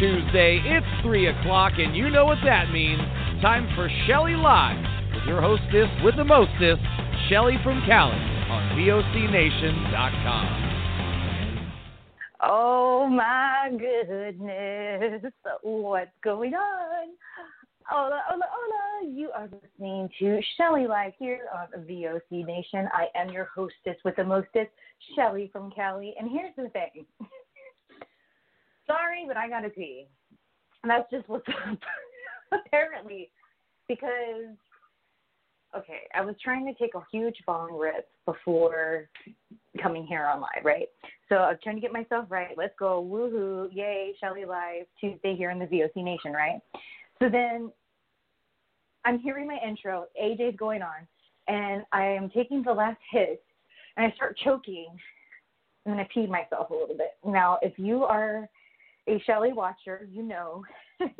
Tuesday, it's 3 o'clock, and you know what that means. Time for Shelly Live with your hostess with the mostest, Shelly from Cali on VOCNation.com. Oh my goodness, what's going on? Hola, hola, hola. You are listening to Shelly Live here on VOC Nation. I am your hostess with the mostest, Shelly from Cali. And here's the thing. Sorry, but I gotta pee. And that's just what's up. Apparently. Because okay, I was trying to take a huge bong rip before coming here on live, right? So I was trying to get myself right. Let's go, woohoo, yay, Shelly Live Tuesday here in the VOC Nation, right? So then I'm hearing my intro, AJ's going on, and I am taking the last hit, and I start choking, and then I pee myself a little bit. Now, if you are a Shelly watcher, you know this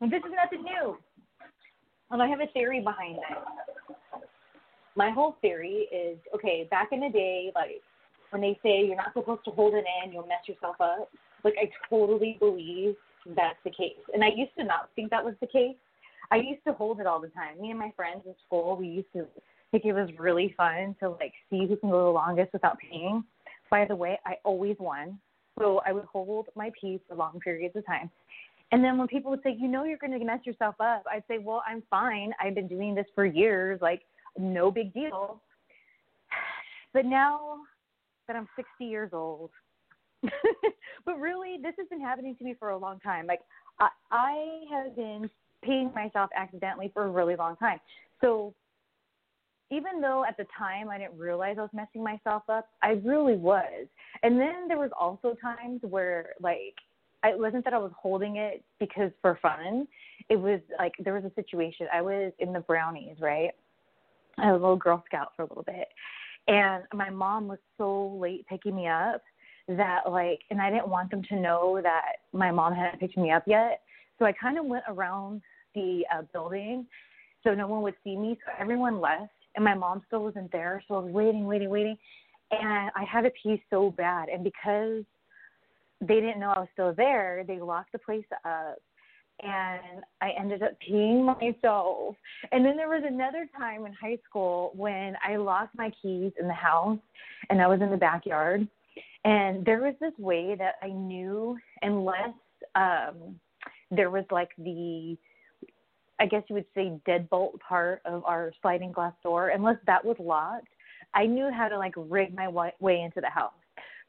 is nothing new. And I have a theory behind it. My whole theory is okay, back in the day, like when they say you're not supposed to hold it in, you'll mess yourself up. Like I totally believe that's the case. And I used to not think that was the case. I used to hold it all the time. Me and my friends in school, we used to think it was really fun to like see who can go the longest without peeing. By the way, I always won. So I would hold my pee for long periods of time. And then when people would say, you know, you're going to mess yourself up, I'd say, well, I'm fine. I've been doing this for years. Like, no big deal. But now that I'm 60 years old, but really, this has been happening to me for a long time. Like, I, I have been peeing myself accidentally for a really long time. So even though at the time I didn't realize I was messing myself up, I really was. And then there was also times where like it wasn't that I was holding it because for fun. It was like there was a situation. I was in the brownies, right? I was a little Girl Scout for a little bit. And my mom was so late picking me up that like and I didn't want them to know that my mom hadn't picked me up yet. So I kind of went around the uh, building so no one would see me. So everyone left and my mom still wasn't there. So I was waiting, waiting, waiting. And I had to pee so bad. And because they didn't know I was still there, they locked the place up. And I ended up peeing myself. And then there was another time in high school when I lost my keys in the house and I was in the backyard. And there was this way that I knew, unless um, there was like the I guess you would say deadbolt part of our sliding glass door, unless that was locked, I knew how to like rig my way into the house.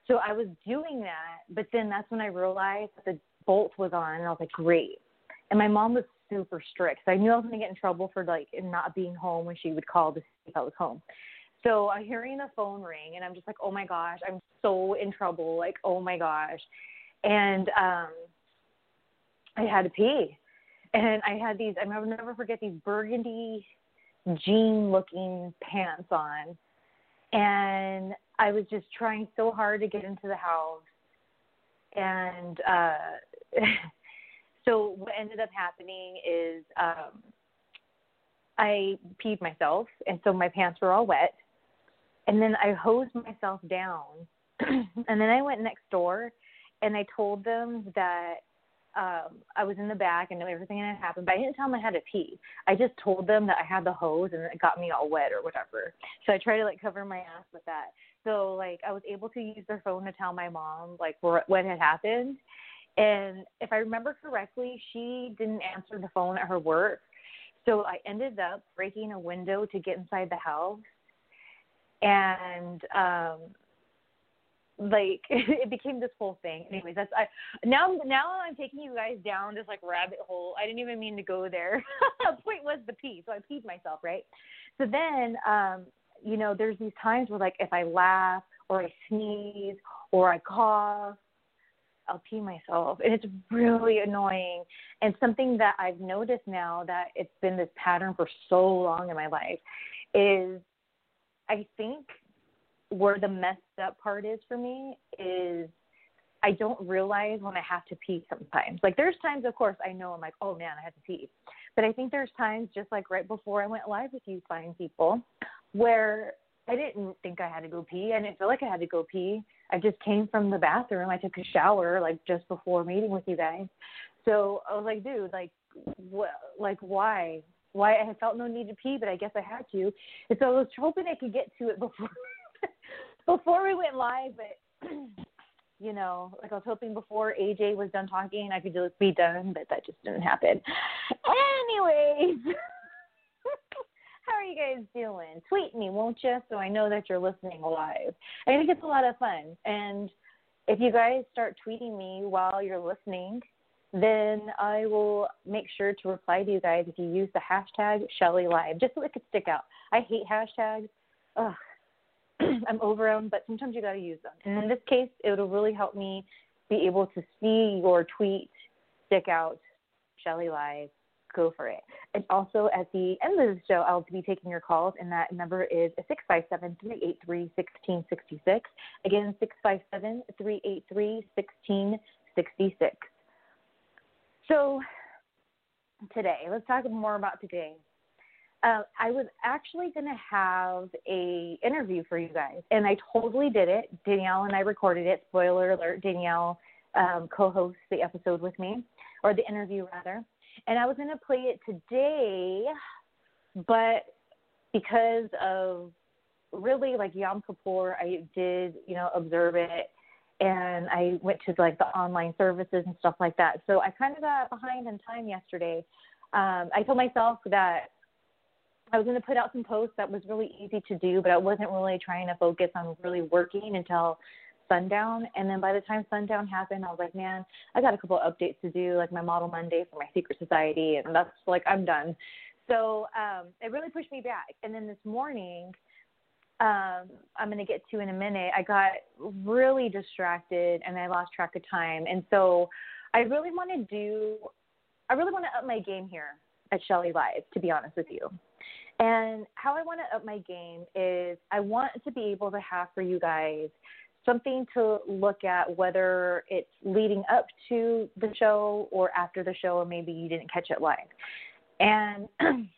So I was doing that, but then that's when I realized that the bolt was on, and I was like, great. And my mom was super strict. So I knew I was going to get in trouble for like not being home when she would call to see if I was home. So I'm hearing the phone ring, and I'm just like, oh my gosh, I'm so in trouble. Like, oh my gosh. And um, I had to pee. And I had these, I will never forget these burgundy jean looking pants on. And I was just trying so hard to get into the house. And uh, so what ended up happening is um, I peed myself, and so my pants were all wet and then I hosed myself down. and then I went next door and I told them that um I was in the back and everything had happened, but I didn't tell them I had to pee. I just told them that I had the hose and it got me all wet or whatever. So I tried to like cover my ass with that. So like I was able to use their phone to tell my mom like what had happened. And if I remember correctly, she didn't answer the phone at her work. So I ended up breaking a window to get inside the house and um like it became this whole thing. Anyways, that's I now now I'm taking you guys down this like rabbit hole. I didn't even mean to go there. point was the pee, so I peed myself, right? So then um, you know, there's these times where like if I laugh or I sneeze or I cough, I'll pee myself. And it's really annoying. And something that I've noticed now that it's been this pattern for so long in my life is I think where the messed up part is for me is I don't realize when I have to pee sometimes. Like there's times of course I know I'm like, oh man, I have to pee. But I think there's times just like right before I went live with you fine people where I didn't think I had to go pee. I didn't feel like I had to go pee. I just came from the bathroom. I took a shower like just before meeting with you guys. So I was like, dude, like what like why? why I felt no need to pee, but I guess I had to. And so I was hoping I could get to it before before we went live, but you know, like I was hoping before AJ was done talking, I could just be done, but that just didn't happen. Anyways, how are you guys doing? Tweet me, won't you? So I know that you're listening live. I think it's a lot of fun, and if you guys start tweeting me while you're listening then I will make sure to reply to you guys if you use the hashtag Shelly Live, just so it could stick out. I hate hashtags. Ugh. I'm over them, but sometimes you got to use them. And in mm-hmm. this case, it'll really help me be able to see your tweet stick out. Shelly Live, go for it. And also at the end of the show, I'll be taking your calls, and that number is 657 383 1666. Again, 657 383 1666. So today, let's talk more about today. Uh, I was actually going to have a interview for you guys, and I totally did it. Danielle and I recorded it. Spoiler alert: Danielle um, co-hosts the episode with me, or the interview rather. And I was going to play it today, but because of really like Yom Kippur, I did you know observe it and I went to like the online services and stuff like that. So I kind of got behind in time yesterday. Um, I told myself that I was going to put out some posts that was really easy to do, but I wasn't really trying to focus on really working until sundown. And then by the time sundown happened, I was like, man, I got a couple of updates to do, like my model Monday for my secret society, and that's like I'm done. So um, it really pushed me back. And then this morning, um, I'm going to get to in a minute, I got really distracted and I lost track of time. And so I really want to do, I really want to up my game here at Shelly Live, to be honest with you. And how I want to up my game is I want to be able to have for you guys something to look at, whether it's leading up to the show or after the show, or maybe you didn't catch it live. And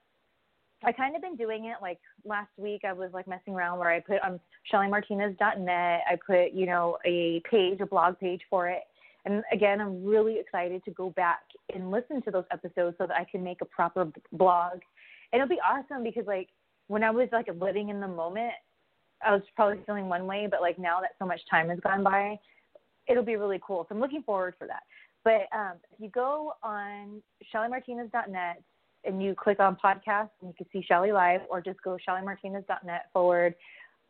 I kind of been doing it like last week. I was like messing around where I put on ShellyMartinez.net. I put you know a page, a blog page for it. And again, I'm really excited to go back and listen to those episodes so that I can make a proper blog. It'll be awesome because like when I was like living in the moment, I was probably feeling one way, but like now that so much time has gone by, it'll be really cool. So I'm looking forward for that. But um, if you go on ShellyMartinez.net and you click on podcast and you can see Shelly Live, or just go shellymartinez.net forward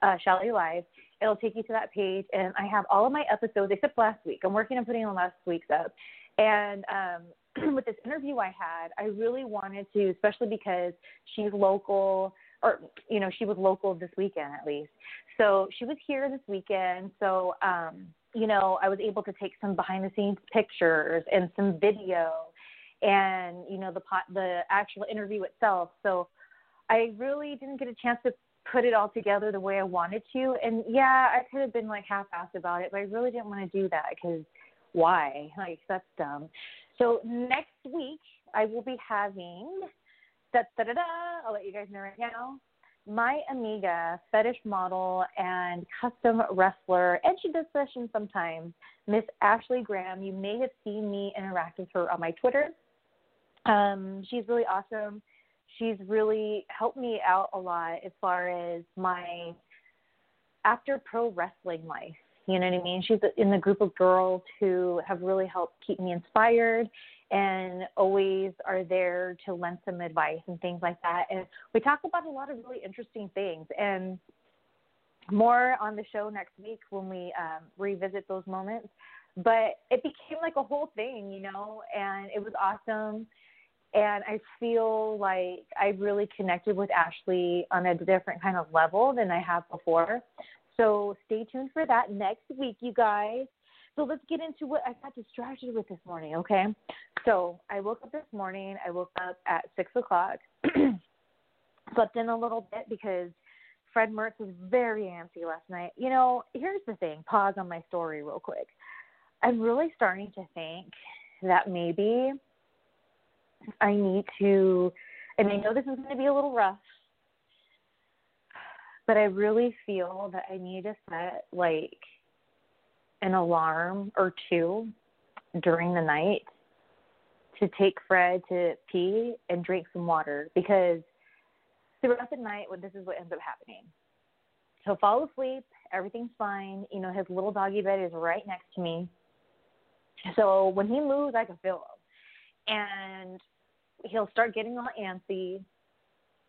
uh, Shelly Live. It'll take you to that page, and I have all of my episodes except last week. I'm working on putting on last week's up, and um, with this interview I had, I really wanted to, especially because she's local, or you know, she was local this weekend at least. So she was here this weekend. So um, you know, I was able to take some behind the scenes pictures and some video, and you know, the pot, the actual interview itself. So I really didn't get a chance to put it all together the way I wanted to. And yeah, I could have been like half-assed about it, but I really didn't want to do that because why? Like that's dumb. So next week I will be having da da da. I'll let you guys know right now. My amiga, fetish model and custom wrestler, and she does sessions sometimes. Miss Ashley Graham. You may have seen me interact with her on my Twitter. Um, she's really awesome. She's really helped me out a lot as far as my after pro wrestling life. You know what I mean? She's in the group of girls who have really helped keep me inspired and always are there to lend some advice and things like that. And we talk about a lot of really interesting things and more on the show next week when we um, revisit those moments. But it became like a whole thing, you know, and it was awesome. And I feel like I really connected with Ashley on a different kind of level than I have before. So stay tuned for that next week, you guys. So let's get into what I got distracted with this morning, okay? So I woke up this morning. I woke up at six o'clock, slept in a little bit because Fred Mertz was very antsy last night. You know, here's the thing. Pause on my story real quick. I'm really starting to think that maybe I need to, and I know this is going to be a little rough, but I really feel that I need to set like an alarm or two during the night to take Fred to pee and drink some water because throughout the night, what this is what ends up happening. He'll fall asleep, everything's fine. You know, his little doggy bed is right next to me. So when he moves, I can feel him. And he'll start getting all antsy,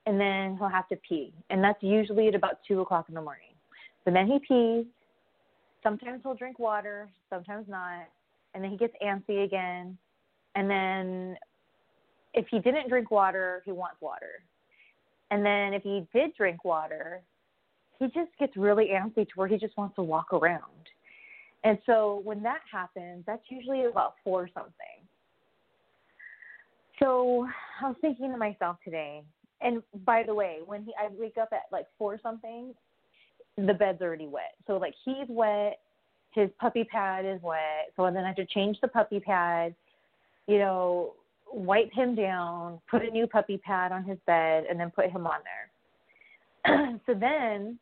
and then he'll have to pee. And that's usually at about 2 o'clock in the morning. So then he pees, sometimes he'll drink water, sometimes not, and then he gets antsy again. And then if he didn't drink water, he wants water. And then if he did drink water, he just gets really antsy to where he just wants to walk around. And so when that happens, that's usually about four something. So I was thinking to myself today, and by the way, when he I wake up at like four something, the bed's already wet. So like he's wet, his puppy pad is wet. So then I have to change the puppy pad, you know, wipe him down, put a new puppy pad on his bed, and then put him on there. so then,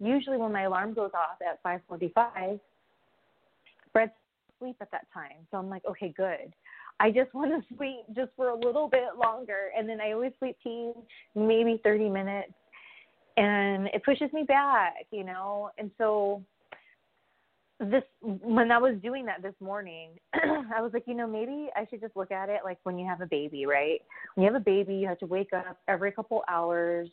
usually when my alarm goes off at 5:45, Fred's asleep at that time. So I'm like, okay, good. I just want to sleep just for a little bit longer, and then I always sleep team maybe 30 minutes, and it pushes me back, you know. And so this when I was doing that this morning, I was like, you know, maybe I should just look at it like when you have a baby, right? When you have a baby, you have to wake up every couple hours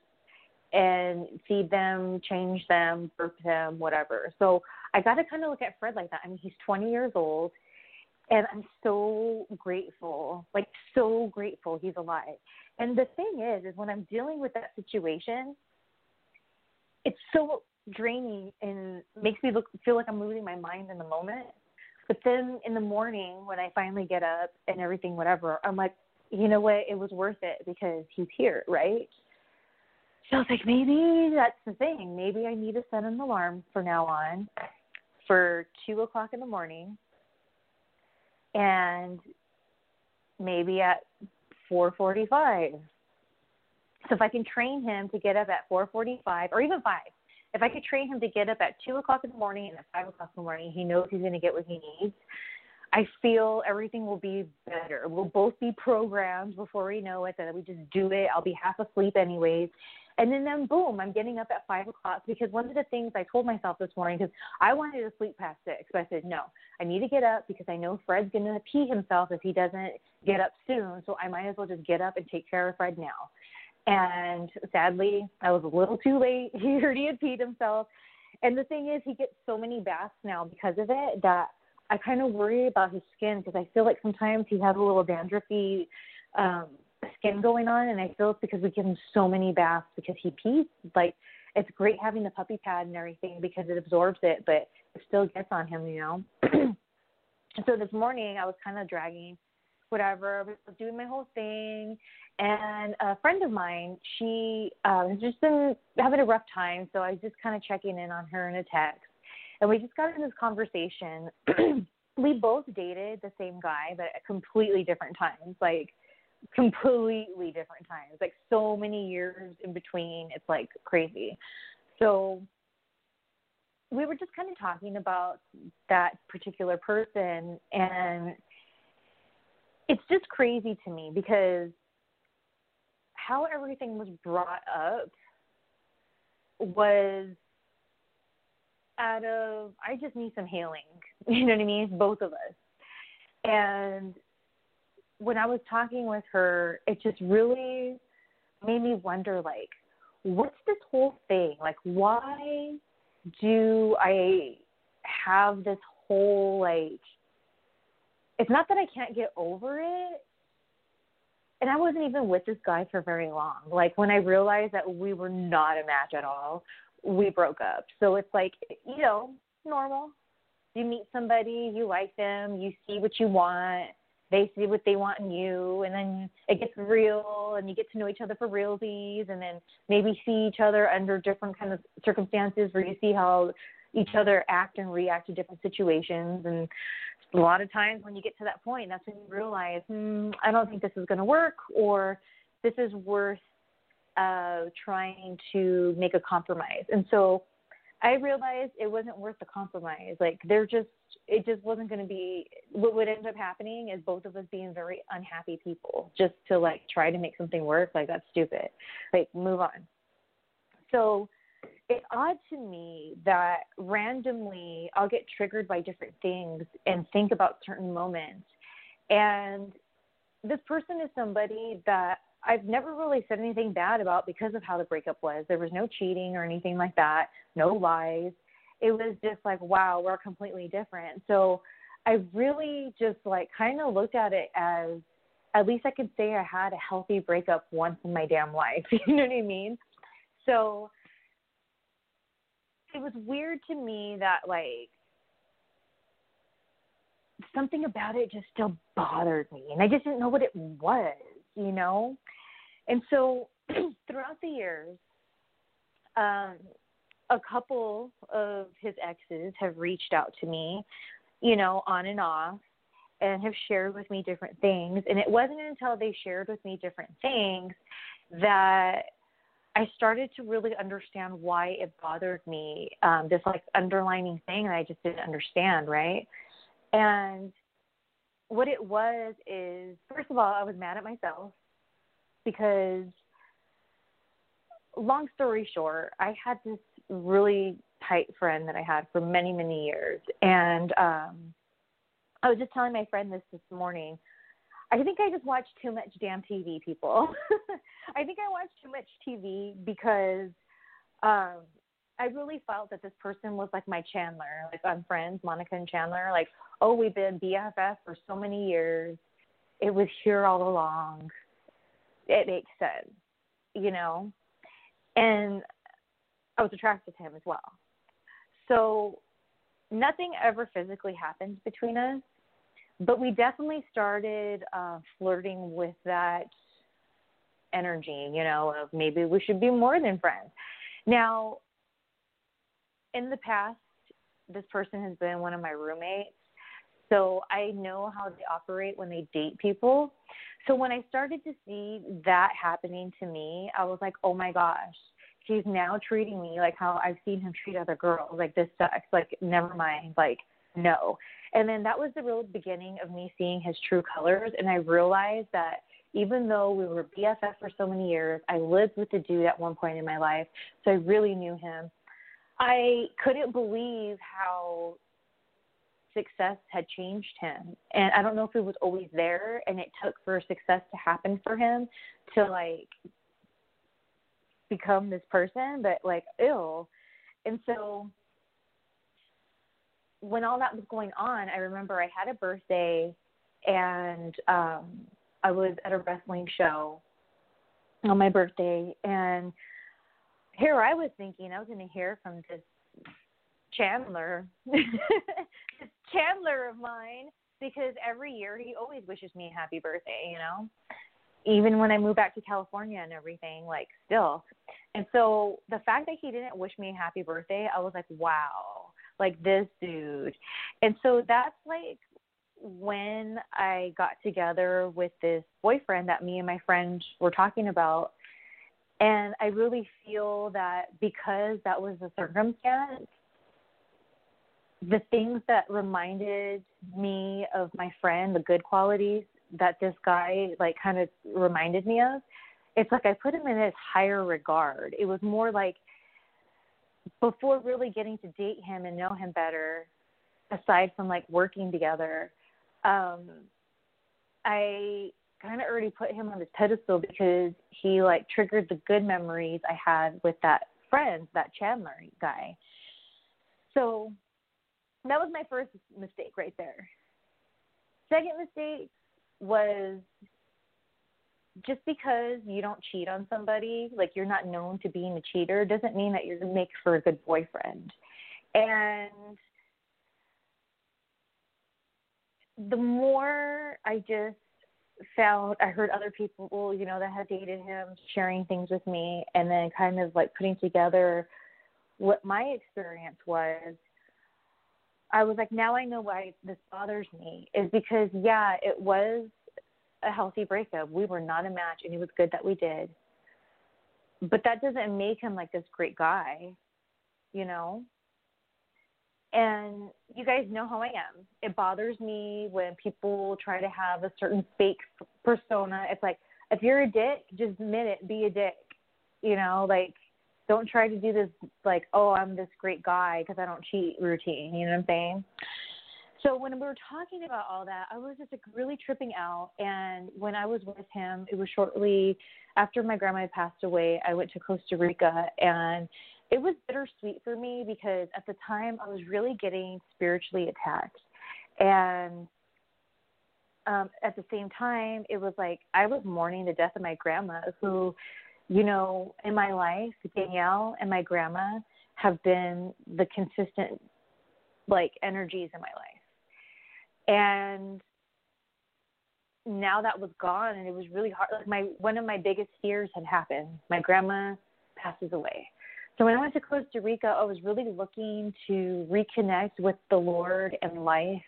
and feed them, change them, burp them, whatever. So I got to kind of look at Fred like that. I mean, he's 20 years old, and I'm so grateful, like so grateful he's alive. And the thing is, is when I'm dealing with that situation, it's so draining and makes me look feel like I'm losing my mind in the moment. But then in the morning when I finally get up and everything, whatever, I'm like, you know what, it was worth it because he's here, right? So I was like, maybe that's the thing. Maybe I need to set an alarm from now on for two o'clock in the morning and maybe at 4:45. So if I can train him to get up at 4:45 or even five, if I could train him to get up at two o'clock in the morning and at five o'clock in the morning, he knows he's going to get what he needs. I feel everything will be better. We'll both be programmed before we know it that we just do it. I'll be half asleep anyways. And then, then boom, I'm getting up at five o'clock because one of the things I told myself this morning because I wanted to sleep past six, but I said no, I need to get up because I know Fred's going to pee himself if he doesn't get up soon. So I might as well just get up and take care of Fred now. And sadly, I was a little too late. He already had peed himself. And the thing is, he gets so many baths now because of it that I kind of worry about his skin because I feel like sometimes he has a little dandruffy um, skin going on, and I feel it's because we give him so many baths because he pees. Like it's great having the puppy pad and everything because it absorbs it, but it still gets on him, you know. so this morning I was kind of dragging whatever. Doing my whole thing, and a friend of mine, she uh, has just been having a rough time, so I was just kind of checking in on her in a text, and we just got in this conversation. we both dated the same guy, but at completely different times, like completely different times, like so many years in between. It's like crazy. So we were just kind of talking about that particular person and it's just crazy to me because how everything was brought up was out of I just need some healing. You know what I mean? Both of us. And when I was talking with her, it just really made me wonder like, what's this whole thing? Like why do I have this whole like it's not that I can't get over it. And I wasn't even with this guy for very long. Like when I realized that we were not a match at all, we broke up. So it's like, you know, normal. You meet somebody, you like them, you see what you want, they see what they want in you, and then it gets real, and you get to know each other for realsies, and then maybe see each other under different kind of circumstances where you see how each other act and react to different situations and a lot of times when you get to that point, that's when you realize, hmm, I don't think this is going to work, or this is worth uh, trying to make a compromise. And so I realized it wasn't worth the compromise. Like they're just, it just wasn't going to be. What would end up happening is both of us being very unhappy people, just to like try to make something work. Like that's stupid. Like move on. So it's odd to me that randomly I'll get triggered by different things and think about certain moments. And this person is somebody that I've never really said anything bad about because of how the breakup was. There was no cheating or anything like that, no lies. It was just like, wow, we're completely different. So I really just like kind of looked at it as at least I could say I had a healthy breakup once in my damn life. You know what I mean? So it was weird to me that like something about it just still bothered me and I just didn't know what it was, you know? And so throughout the years, um, a couple of his exes have reached out to me, you know, on and off, and have shared with me different things. And it wasn't until they shared with me different things that I started to really understand why it bothered me, um, this like underlining thing that I just didn't understand, right? And what it was is, first of all, I was mad at myself because, long story short, I had this really tight friend that I had for many, many years. And um, I was just telling my friend this this morning. I think I just watched too much damn TV, people. I think I watched too much TV because um I really felt that this person was like my Chandler, like on Friends, Monica and Chandler. Like, oh, we've been BFF for so many years. It was here all along. It makes sense, you know? And I was attracted to him as well. So nothing ever physically happened between us, but we definitely started uh, flirting with that energy, you know, of maybe we should be more than friends. Now, in the past, this person has been one of my roommates. So I know how they operate when they date people. So when I started to see that happening to me, I was like, oh my gosh, he's now treating me like how I've seen him treat other girls. Like, this sucks. Like, never mind. Like, no. And then that was the real beginning of me seeing his true colors. And I realized that even though we were BFF for so many years, I lived with the dude at one point in my life, so I really knew him. I couldn't believe how success had changed him. And I don't know if it was always there and it took for success to happen for him to like become this person, but like ill. And so when all that was going on, I remember I had a birthday and um I was at a wrestling show on my birthday and here I was thinking I was going to hear from this Chandler, this Chandler of mine, because every year he always wishes me a happy birthday, you know, even when I moved back to California and everything, like still. And so the fact that he didn't wish me a happy birthday, I was like, wow, like this dude. And so that's like when I got together with this boyfriend that me and my friend were talking about. And I really feel that because that was the circumstance, the things that reminded me of my friend, the good qualities that this guy like kind of reminded me of, it's like I put him in this higher regard. It was more like before really getting to date him and know him better, aside from like working together, um, I kind of already put him on this pedestal because he like triggered the good memories I had with that friend, that Chandler guy. So that was my first mistake right there. Second mistake was just because you don't cheat on somebody, like you're not known to being a cheater, doesn't mean that you're make for a good boyfriend. And the more I just found, I heard other people, you know, that had dated him sharing things with me, and then kind of like putting together what my experience was. I was like, now I know why this bothers me is because, yeah, it was a healthy breakup. We were not a match, and it was good that we did. But that doesn't make him like this great guy, you know? And you guys know how I am. It bothers me when people try to have a certain fake persona. It's like, if you're a dick, just admit it, be a dick. You know, like, don't try to do this, like, oh, I'm this great guy because I don't cheat routine. You know what I'm saying? So when we were talking about all that, I was just like really tripping out. And when I was with him, it was shortly after my grandma passed away. I went to Costa Rica, and it was bittersweet for me because at the time I was really getting spiritually attacked, and um, at the same time, it was like I was mourning the death of my grandma, who, you know, in my life, Danielle and my grandma have been the consistent like energies in my life. And now that was gone and it was really hard like my one of my biggest fears had happened. My grandma passes away. So when i went to costa rica i was really looking to reconnect with the lord and life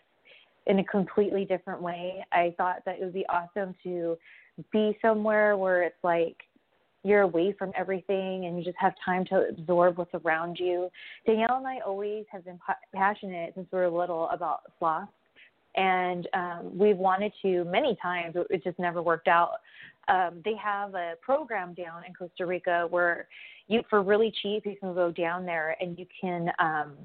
in a completely different way. I thought that it would be awesome to be somewhere where it's like you're away from everything and you just have time to absorb what's around you. Danielle and I always have been passionate since we were little about sloth and um, we've wanted to many times. It just never worked out. Um, they have a program down in Costa Rica where you, for really cheap, you can go down there and you can um,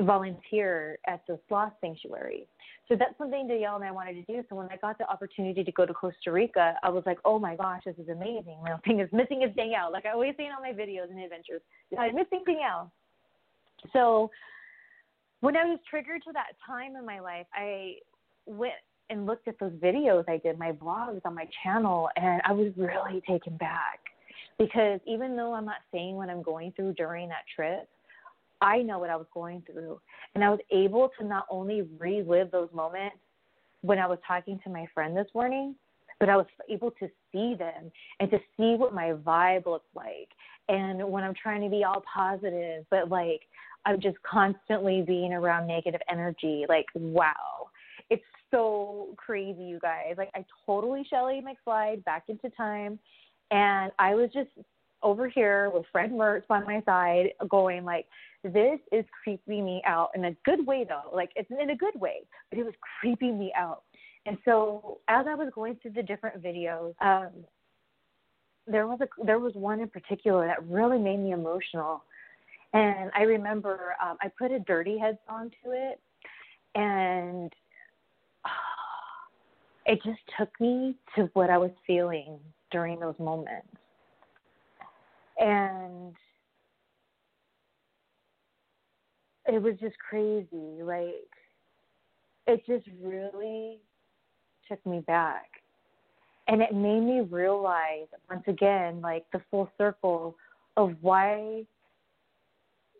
volunteer at the sloth sanctuary. So that's something Danielle and I wanted to do. So when I got the opportunity to go to Costa Rica, I was like, oh my gosh, this is amazing. The thing is missing is Danielle. Like I always say in all my videos and adventures, I'm missing Danielle. So when I was triggered to that time in my life, I went and looked at those videos I did, my vlogs on my channel, and I was really taken back because even though I'm not saying what I'm going through during that trip, I know what I was going through. And I was able to not only relive those moments when I was talking to my friend this morning, but I was able to see them and to see what my vibe looks like. And when I'm trying to be all positive, but like I'm just constantly being around negative energy. Like, wow. It's so crazy, you guys. Like, I totally Shelly McSlide back into time. And I was just over here with Fred Mertz by my side going like, this is creeping me out in a good way though. Like, it's in a good way, but it was creeping me out. And so as I was going through the different videos, um, there was a there was one in particular that really made me emotional and I remember um, I put a Dirty Head song to it, and it just took me to what I was feeling during those moments. And it was just crazy. Like it just really took me back. And it made me realize once again, like the full circle of why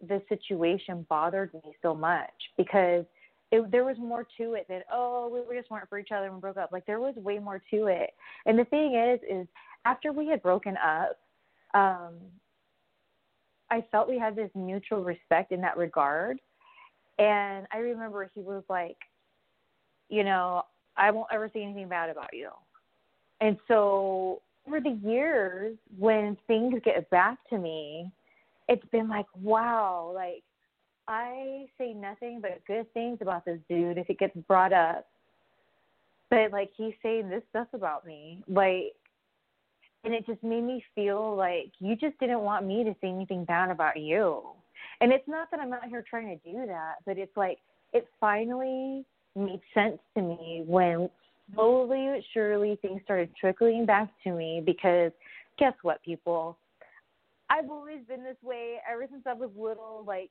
this situation bothered me so much because it, there was more to it than oh we just weren't for each other and broke up. Like there was way more to it. And the thing is, is after we had broken up, um, I felt we had this mutual respect in that regard. And I remember he was like, you know, I won't ever say anything bad about you. And so over the years, when things get back to me, it's been like, wow, like I say nothing but good things about this dude if it gets brought up. But like he's saying this stuff about me. Like and it just made me feel like you just didn't want me to say anything bad about you. And it's not that I'm out here trying to do that, but it's like it finally made sense to me when slowly but surely things started trickling back to me because guess what people I've always been this way ever since I was little like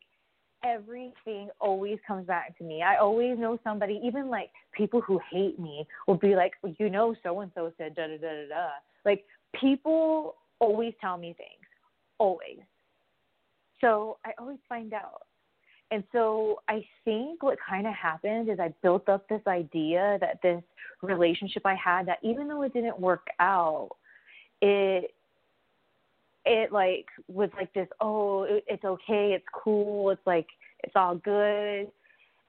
everything always comes back to me. I always know somebody, even like people who hate me, will be like, you know, so and so said da da da da da. Like people always tell me things, always. So I always find out. And so I think what kind of happened is I built up this idea that this relationship I had, that even though it didn't work out, it it like was like this oh it, it's okay it's cool it's like it's all good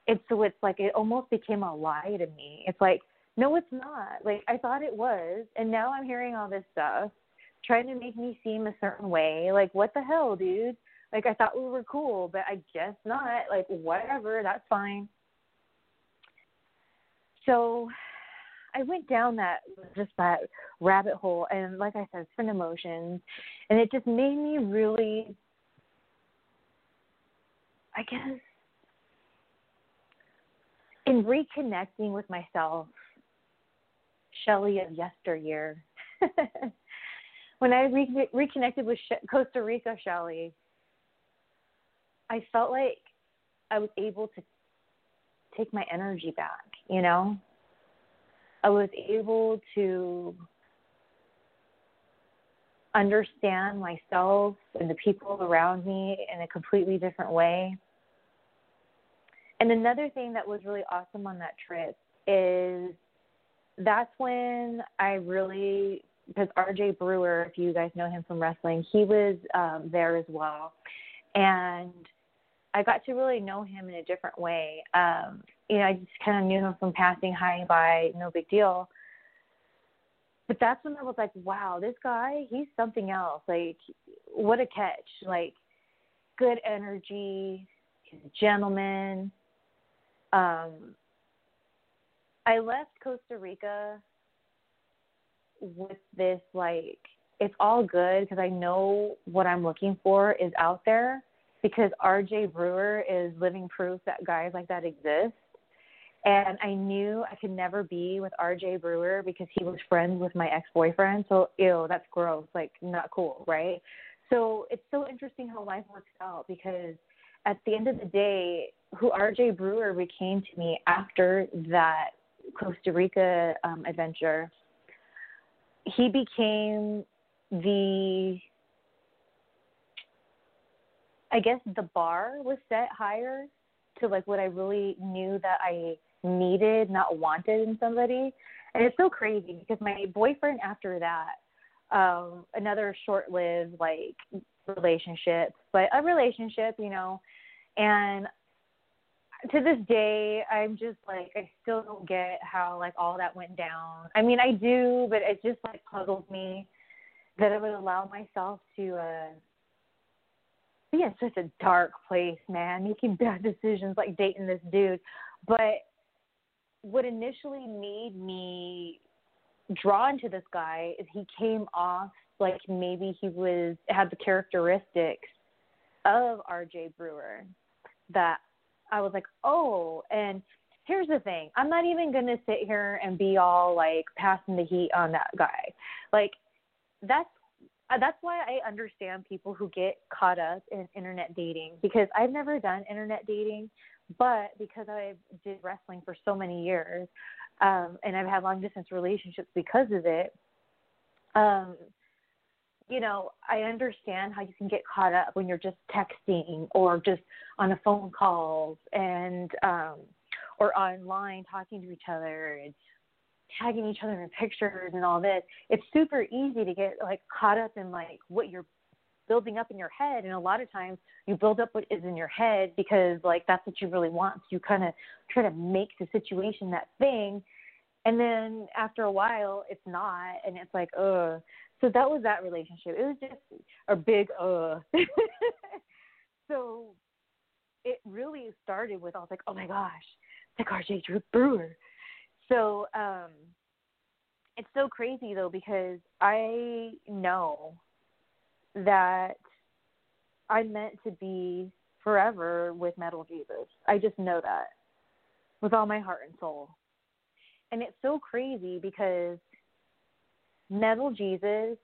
it's so it's like it almost became a lie to me it's like no it's not like i thought it was and now i'm hearing all this stuff trying to make me seem a certain way like what the hell dude like I thought we were cool, but I guess not. Like whatever, that's fine. So I went down that just that rabbit hole and like I said, spent emotions and it just made me really I guess in reconnecting with myself, Shelly of yesteryear. when I re- reconnected with Costa Rica Shelly, I felt like I was able to take my energy back, you know? I was able to understand myself and the people around me in a completely different way. And another thing that was really awesome on that trip is that's when I really because RJ Brewer, if you guys know him from wrestling, he was um, there as well, and I got to really know him in a different way. Um, you know, I just kind of knew him from passing high by, no big deal. But that's when I was like, wow, this guy, he's something else. Like, what a catch. Like, good energy, he's a gentleman. Um, I left Costa Rica with this, like, it's all good because I know what I'm looking for is out there because RJ Brewer is living proof that guys like that exist. And I knew I could never be with RJ Brewer because he was friends with my ex boyfriend. So, ew, that's gross. Like, not cool, right? So, it's so interesting how life works out because at the end of the day, who RJ Brewer became to me after that Costa Rica um, adventure, he became the I guess the bar was set higher to like what I really knew that I needed, not wanted in somebody. And it's so crazy because my boyfriend after that, um, another short lived like relationship, but a relationship, you know, and to this day I'm just like I still don't get how like all that went down. I mean I do, but it just like puzzles me that I would allow myself to uh be in such a dark place, man, making bad decisions like dating this dude. But what initially made me drawn to this guy is he came off like maybe he was had the characteristics of RJ Brewer that I was like, oh, and here's the thing. I'm not even going to sit here and be all like passing the heat on that guy. Like, that's uh, that's why I understand people who get caught up in internet dating because I've never done internet dating, but because I did wrestling for so many years, um, and I've had long distance relationships because of it. Um, you know, I understand how you can get caught up when you're just texting or just on a phone calls and um or online talking to each other and tagging each other in pictures and all this. It's super easy to get like caught up in like what you're building up in your head and a lot of times you build up what is in your head because like that's what you really want. So you kind of try to make the situation that thing and then after a while it's not and it's like, "Uh, so that was that relationship. It was just a big uh. so it really started with I was like, oh my gosh, it's like RJ Drew Brewer. So um, it's so crazy though because I know that I'm meant to be forever with Metal Jesus. I just know that with all my heart and soul. And it's so crazy because Metal Jesus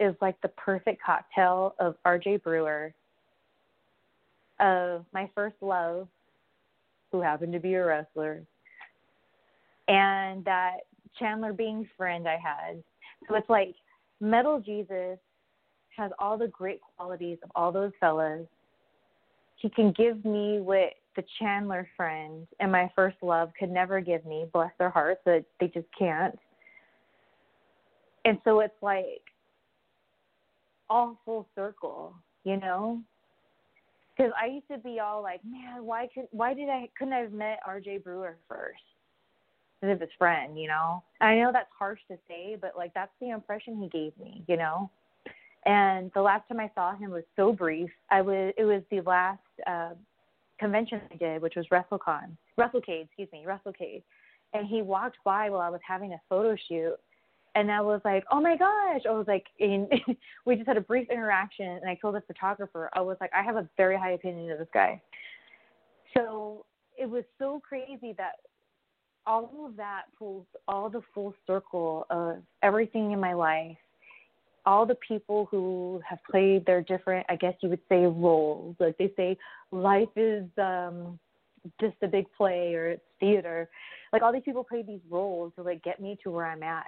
is like the perfect cocktail of RJ Brewer, of my first love, who happened to be a wrestler, and that Chandler Bing friend I had. So it's like Metal Jesus has all the great qualities of all those fellas. He can give me what the Chandler friend and my first love could never give me, bless their hearts, that they just can't and so it's like all full circle, you know? Because I used to be all like, man, why could why did I couldn't I have met R.J. Brewer first? As his friend, you know. I know that's harsh to say, but like that's the impression he gave me, you know. And the last time I saw him was so brief. I was it was the last uh, convention I did, which was WrestleCon, WrestleCade, excuse me, WrestleCade. And he walked by while I was having a photo shoot, and I was like, oh my gosh. I was like, in, we just had a brief interaction, and I told the photographer, I was like, I have a very high opinion of this guy. So it was so crazy that all of that pulls all the full circle of everything in my life, all the people who have played their different, I guess you would say, roles. Like they say, life is um, just a big play or it's theater. Like all these people play these roles to like get me to where I'm at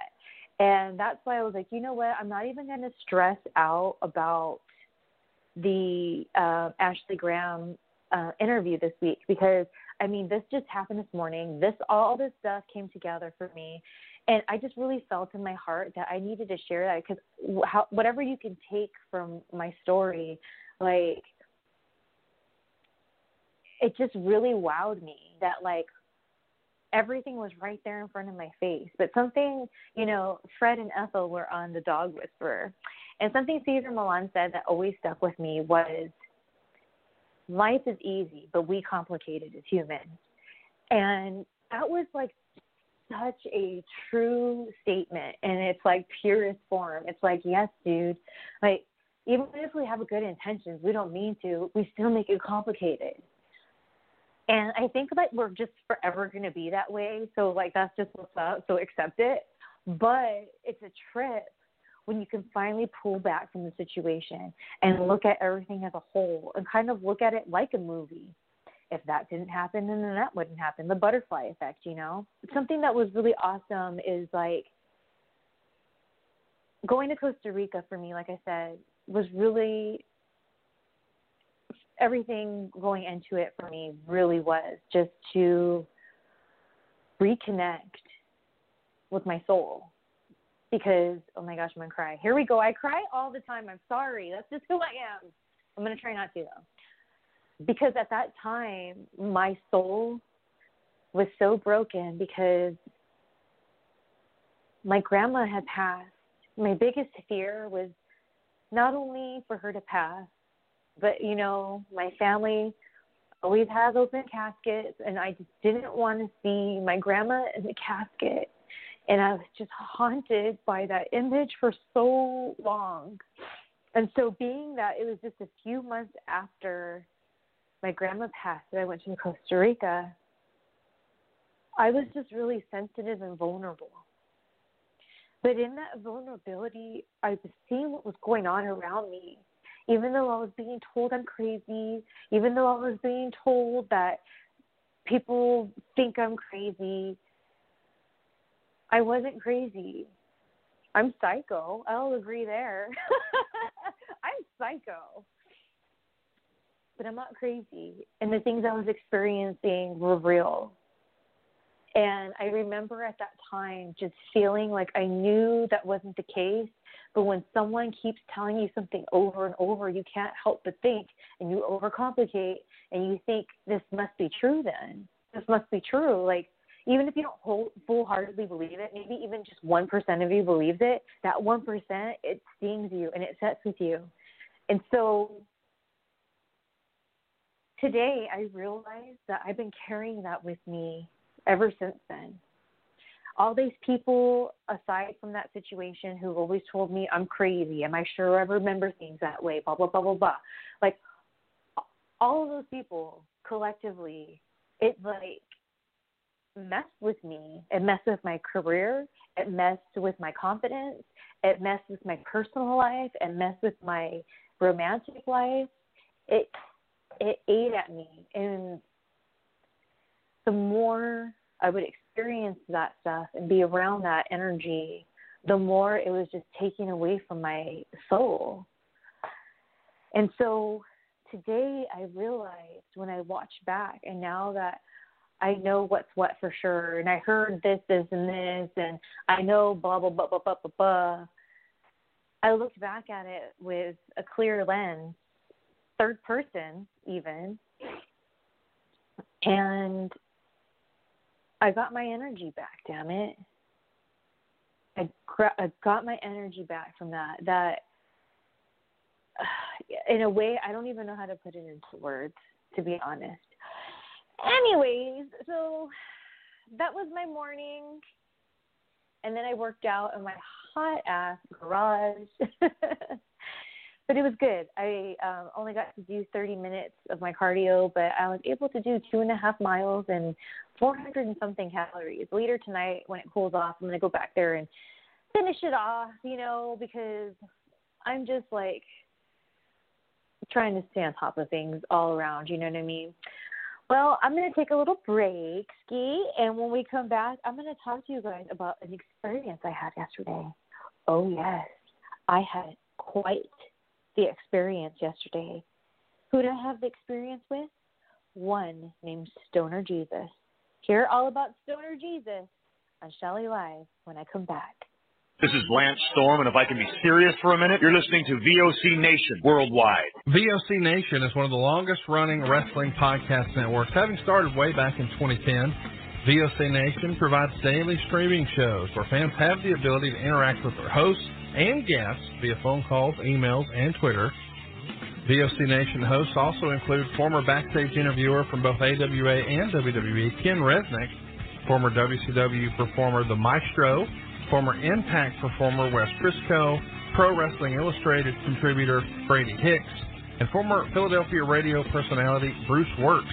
and that's why I was like, you know what? I'm not even going to stress out about the uh, Ashley Graham uh, interview this week because I mean, this just happened this morning. This all this stuff came together for me, and I just really felt in my heart that I needed to share that because how, whatever you can take from my story, like it just really wowed me that like everything was right there in front of my face. But something, you know, Fred and Ethel were on the Dog Whisperer, and something Cesar Millan said that always stuck with me was, "Life is easy, but we complicate it as humans," and that was like such a true statement, and it's like purest form. It's like, yes, dude, like even if we have good intentions, we don't mean to. We still make it complicated and I think that we're just forever going to be that way. So, like, that's just what's up. So, accept it. But it's a trip when you can finally pull back from the situation and look at everything as a whole and kind of look at it like a movie. If that didn't happen, then that wouldn't happen. The butterfly effect, you know? Something that was really awesome is like going to Costa Rica for me, like I said, was really everything going into it for me really was just to reconnect with my soul because oh my gosh, I'm gonna cry. Here we go. I cry all the time. I'm sorry. That's just who I am. I'm gonna try not to though. Because at that time my soul was so broken because my grandma had passed. My biggest fear was not only for her to pass, but you know, my family always has open caskets, and I just didn't want to see my grandma in the casket. And I was just haunted by that image for so long. And so, being that it was just a few months after my grandma passed and I went to Costa Rica, I was just really sensitive and vulnerable. But in that vulnerability, I was seeing what was going on around me. Even though I was being told I'm crazy, even though I was being told that people think I'm crazy, I wasn't crazy. I'm psycho. I'll agree there. I'm psycho. But I'm not crazy. And the things I was experiencing were real. And I remember at that time just feeling like I knew that wasn't the case. But when someone keeps telling you something over and over, you can't help but think and you overcomplicate and you think this must be true then. This must be true. Like, even if you don't whole, full-heartedly believe it, maybe even just 1% of you believes it, that 1%, it stings you and it sets with you. And so today I realized that I've been carrying that with me ever since then. All these people, aside from that situation, who always told me I'm crazy, am I sure I remember things that way, blah, blah, blah, blah, blah. Like, all of those people collectively, it like messed with me. It messed with my career. It messed with my confidence. It messed with my personal life. It messed with my romantic life. It it ate at me, and the more I would experience that stuff and be around that energy, the more it was just taking away from my soul. And so today I realized when I watched back, and now that I know what's what for sure, and I heard this, this, and this, and I know blah, blah, blah, blah, blah, blah, blah. I looked back at it with a clear lens, third person even, and I got my energy back, damn it. I, I got my energy back from that. That, in a way, I don't even know how to put it into words, to be honest. Anyways, so that was my morning. And then I worked out in my hot ass garage. but it was good. I um, only got to do 30 minutes of my cardio, but I was able to do two and a half miles and 400 and something calories. Later tonight, when it cools off, I'm going to go back there and finish it off, you know, because I'm just like trying to stay on top of things all around, you know what I mean? Well, I'm going to take a little break, Ski, and when we come back, I'm going to talk to you guys about an experience I had yesterday. Oh, yes. I had quite the experience yesterday. Who did I have the experience with? One named Stoner Jesus. Hear all about Stoner Jesus on Shelly Live when I come back. This is Lance Storm, and if I can be serious for a minute, you're listening to VOC Nation worldwide. VOC Nation is one of the longest running wrestling podcast networks, having started way back in 2010. VOC Nation provides daily streaming shows where fans have the ability to interact with their hosts and guests via phone calls, emails, and Twitter. VOC Nation hosts also include former backstage interviewer from both AWA and WWE, Ken Resnick, former WCW performer The Maestro, former Impact performer Wes Brisco, Pro Wrestling Illustrated contributor Brady Hicks, and former Philadelphia radio personality Bruce Wirt.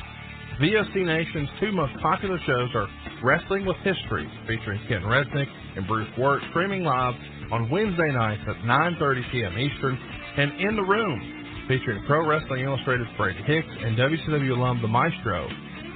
VOC Nation's two most popular shows are Wrestling with History, featuring Ken Resnick and Bruce Wirt, streaming live on Wednesday nights at 9.30 p.m. Eastern, and In the Room, featuring Pro Wrestling Illustrated's Brady Hicks and WCW alum The Maestro.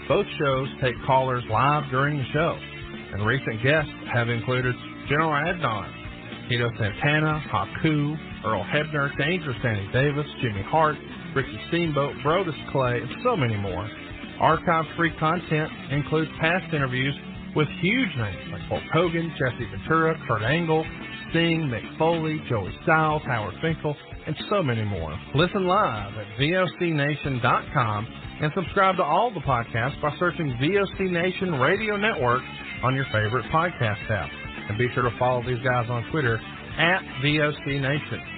Both shows take callers live during the show, and recent guests have included General Adnan, Tito Santana, Haku, Earl Hebner, Dangerous Danny Davis, Jimmy Hart, Ricky Steamboat, Brodus Clay, and so many more. Archive-free content includes past interviews with huge names like Hulk Hogan, Jesse Ventura, Kurt Angle, Sting, Mick Foley, Joey Styles, Howard Finkel, and so many more. Listen live at VOCNation.com and subscribe to all the podcasts by searching VOC Nation Radio Network on your favorite podcast app. And be sure to follow these guys on Twitter at VOC Nation.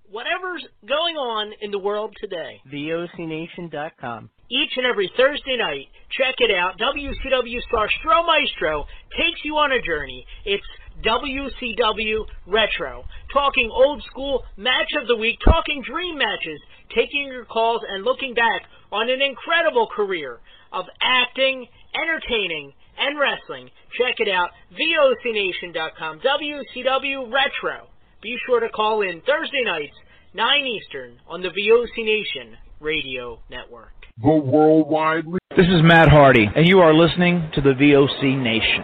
whatever's going on in the world today. VOCNation.com. Each and every Thursday night, check it out. WCW star Stro Maestro takes you on a journey. It's WCW Retro. Talking old school match of the week, talking dream matches, taking your calls and looking back on an incredible career of acting, entertaining, and wrestling. Check it out. VOCNation.com. WCW Retro. Be sure to call in Thursday nights, 9 Eastern, on the VOC Nation Radio Network. The worldwide. This is Matt Hardy, and you are listening to the VOC Nation.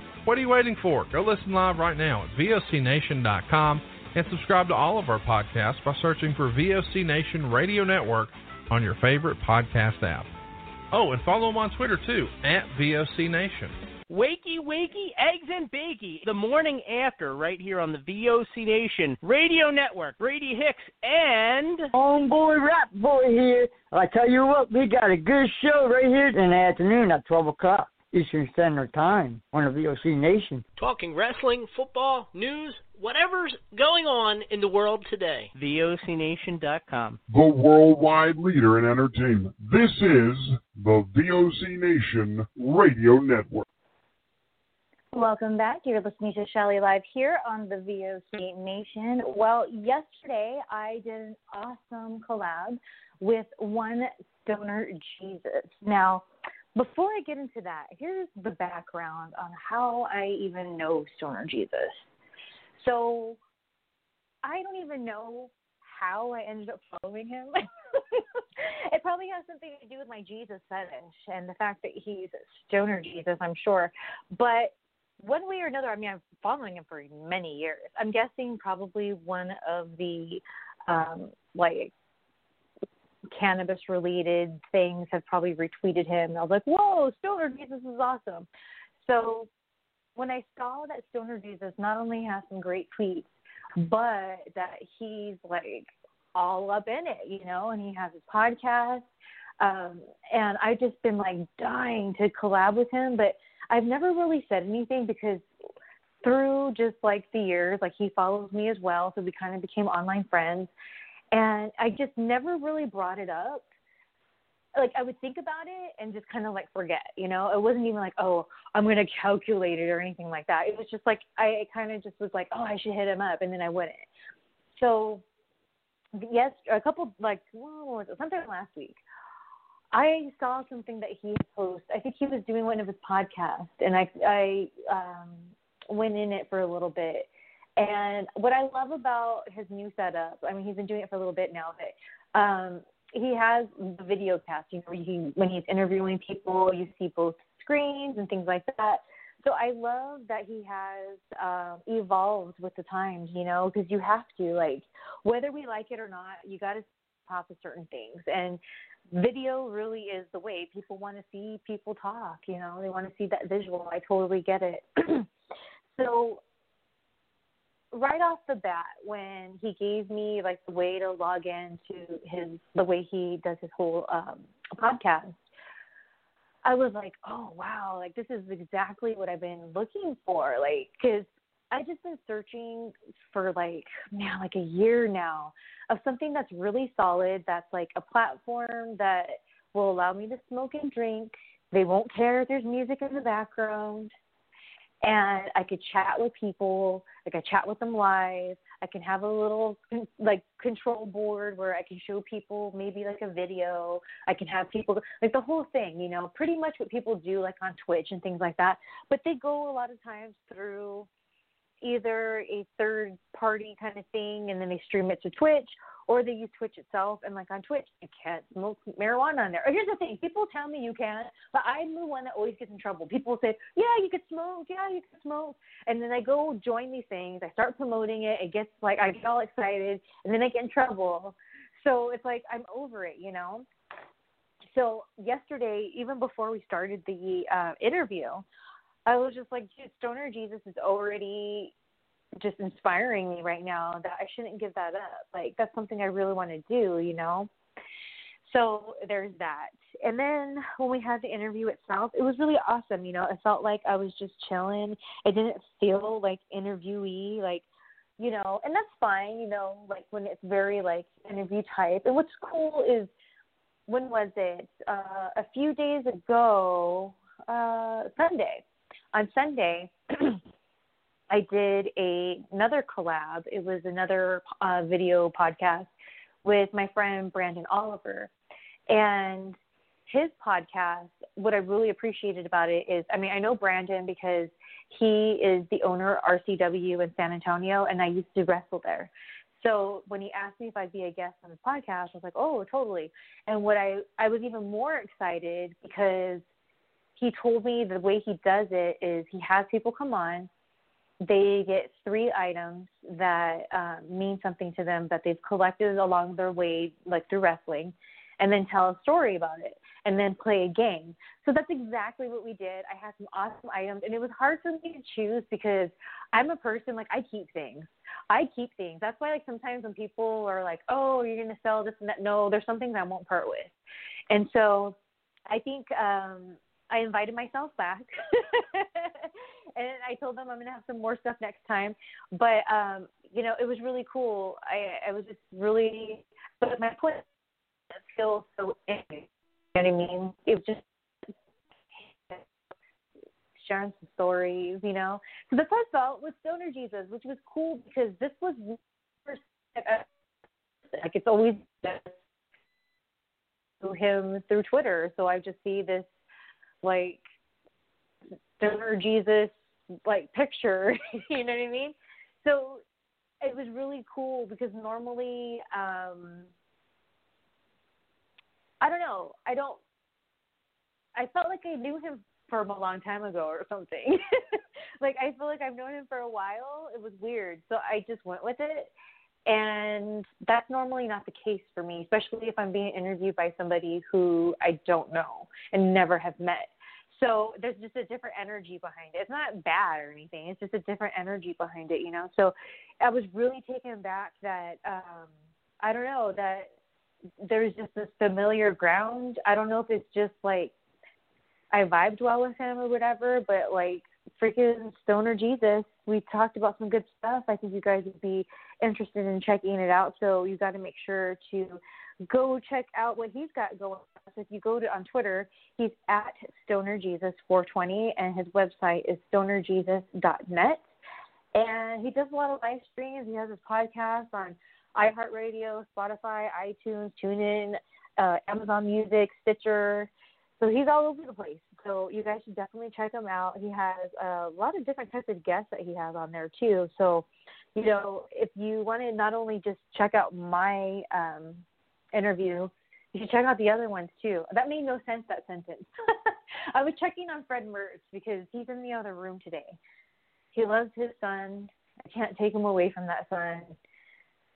What are you waiting for? Go listen live right now at VOCNation.com and subscribe to all of our podcasts by searching for VOC Nation Radio Network on your favorite podcast app. Oh, and follow them on Twitter too, at VOC Nation. Wakey, wakey, eggs and bakey. The morning after, right here on the VOC Nation Radio Network. Brady Hicks and Homeboy Rap Boy here. I tell you what, we got a good show right here in the afternoon at 12 o'clock. Eastern Standard Time on the VOC Nation. Talking wrestling, football, news, whatever's going on in the world today. VOCNation.com. The worldwide leader in entertainment. This is the VOC Nation Radio Network. Welcome back. You're listening to Shelly Live here on the VOC Nation. Well, yesterday I did an awesome collab with One Stoner Jesus. Now, before I get into that, here's the background on how I even know Stoner Jesus. So I don't even know how I ended up following him. it probably has something to do with my Jesus fetish and the fact that he's Stoner Jesus, I'm sure. But one way or another, I mean, I'm following him for many years. I'm guessing probably one of the um, like cannabis related things have probably retweeted him. I was like, whoa, Stoner Jesus is awesome. So when I saw that Stoner Jesus not only has some great tweets, but that he's like all up in it, you know, and he has his podcast. Um, and I've just been like dying to collab with him, but I've never really said anything because through just like the years, like he follows me as well, so we kind of became online friends. And I just never really brought it up. Like I would think about it and just kind of like forget, you know. It wasn't even like, oh, I'm gonna calculate it or anything like that. It was just like I kind of just was like, oh, I should hit him up, and then I wouldn't. So yes, a couple like what was it? sometime last week. I saw something that he posted. I think he was doing one of his podcasts, and I I um, went in it for a little bit. And what I love about his new setup, I mean, he's been doing it for a little bit now, but um, he has the video cast. You know, he, when he's interviewing people, you see both screens and things like that. So I love that he has um, evolved with the times. You know, because you have to like, whether we like it or not, you got to talk to certain things and video really is the way people want to see people talk you know they want to see that visual i totally get it so right off the bat when he gave me like the way to log in to his the way he does his whole um podcast i was like oh wow like this is exactly what i've been looking for. Like cuz i've just been searching for like man like a year now of something that's really solid that's like a platform that will allow me to smoke and drink. They won't care if there's music in the background and I could chat with people. Like I chat with them live. I can have a little like control board where I can show people maybe like a video. I can have people like the whole thing, you know, pretty much what people do like on Twitch and things like that. But they go a lot of times through either a third party kind of thing and then they stream it to Twitch or they use Twitch itself and like on Twitch you can't smoke marijuana on there. Here's the thing, people tell me you can, but I'm the one that always gets in trouble. People say, Yeah, you could smoke, yeah, you could smoke and then I go join these things, I start promoting it, it gets like I get all excited and then I get in trouble. So it's like I'm over it, you know? So yesterday, even before we started the uh interview, I was just like, dude, Stoner Jesus is already just inspiring me right now that I shouldn't give that up. Like that's something I really want to do, you know. So there's that. And then when we had the interview itself, it was really awesome, you know. It felt like I was just chilling. It didn't feel like interviewee, like you know, and that's fine, you know, like when it's very like interview type. And what's cool is when was it? Uh a few days ago, uh Sunday on Sunday, I did a another collab. It was another uh, video podcast with my friend Brandon Oliver, and his podcast. What I really appreciated about it is, I mean, I know Brandon because he is the owner of RCW in San Antonio, and I used to wrestle there. So when he asked me if I'd be a guest on his podcast, I was like, "Oh, totally." And what I I was even more excited because he told me the way he does it is he has people come on they get three items that uh, mean something to them that they've collected along their way like through wrestling and then tell a story about it and then play a game. So that's exactly what we did. I had some awesome items and it was hard for me to choose because i'm a person like i keep things. I keep things. That's why like sometimes when people are like oh you're going to sell this and that no there's some things i won't part with. And so i think um I invited myself back, and I told them I'm gonna have some more stuff next time. But um, you know, it was really cool. I I was just really, but my point feels so. You know what I mean? It was just sharing some stories, you know. So that's how I with Stoner Jesus, which was cool because this was like it's always through him through Twitter. So I just see this like stoner Jesus like picture, you know what I mean? So it was really cool because normally um I don't know, I don't I felt like I knew him from a long time ago or something. like I feel like I've known him for a while. It was weird. So I just went with it. And that's normally not the case for me, especially if I'm being interviewed by somebody who I don't know and never have met. So there's just a different energy behind it. It's not bad or anything. It's just a different energy behind it, you know. So I was really taken back that um I don't know that there's just this familiar ground. I don't know if it's just like I vibed well with him or whatever, but like freaking Stoner Jesus, we talked about some good stuff. I think you guys would be interested in checking it out. So you got to make sure to go check out what he's got going. On. So if you go to on Twitter, he's at Stoner Jesus 420, and his website is stonerjesus.net. And he does a lot of live streams. He has his podcast on iHeartRadio, Spotify, iTunes, TuneIn, uh, Amazon Music, Stitcher. So he's all over the place. So you guys should definitely check him out. He has a lot of different types of guests that he has on there too. So, you know, if you want to not only just check out my um, interview, you should check out the other ones too. That made no sense that sentence. I was checking on Fred Mertz because he's in the other room today. He loves his son. I can't take him away from that son.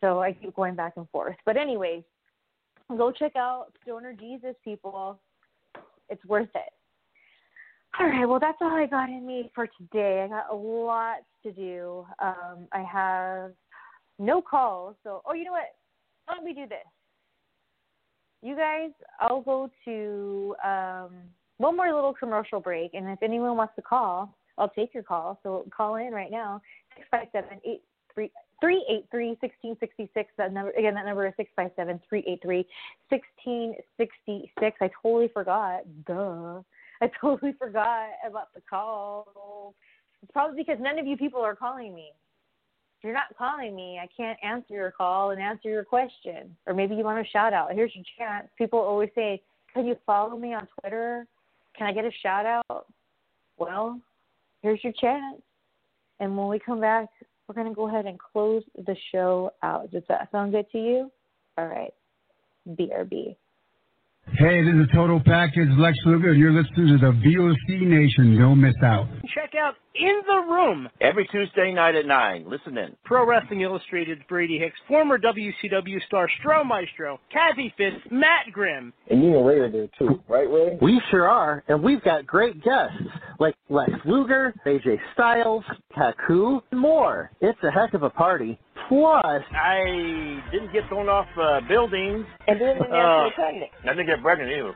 So I keep going back and forth. But anyways, go check out Stoner Jesus, people. It's worth it. All right, well, that's all I got in me for today. I got a lot to do. Um, I have no calls. So, oh, you know what? Why don't we do this? You guys, I'll go to um, one more little commercial break. And if anyone wants to call, I'll take your call. So call in right now, 657 383 1666. That number again. That number is six five seven three eight three sixteen sixty six. I totally forgot. Duh. I totally forgot about the call. It's probably because none of you people are calling me. If you're not calling me, I can't answer your call and answer your question. Or maybe you want a shout out. Here's your chance. People always say, "Can you follow me on Twitter? Can I get a shout out?" Well, here's your chance. And when we come back, we're going to go ahead and close the show out. Does that sound good to you? All right. BRB. Hey, this is Total Package Lex Luger, you're listening to the VOC Nation. Don't miss out. Check out In the Room. Every Tuesday night at 9. Listen in. Pro Wrestling Illustrated's Brady Hicks, former WCW star Stro Maestro, Kathie Fitz, Matt Grimm. And you and Ray are there too, right, Ray? We sure are, and we've got great guests like Lex Luger, AJ Styles, Kaku, and more. It's a heck of a party. Plus, I didn't get thrown off uh, buildings. And didn't Uh, get pregnant. I didn't get pregnant either.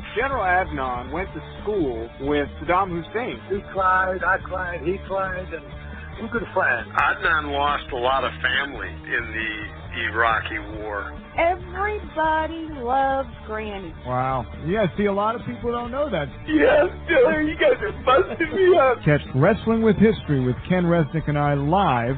General Adnan went to school with Saddam Hussein. He cried, I cried, he cried, and we're good friends. Adnan lost a lot of family in the Iraqi war. Everybody loves Granny. Wow. Yeah, see, a lot of people don't know that. Yes, Diller, you guys are busting me up. Catch Wrestling with History with Ken Resnick and I live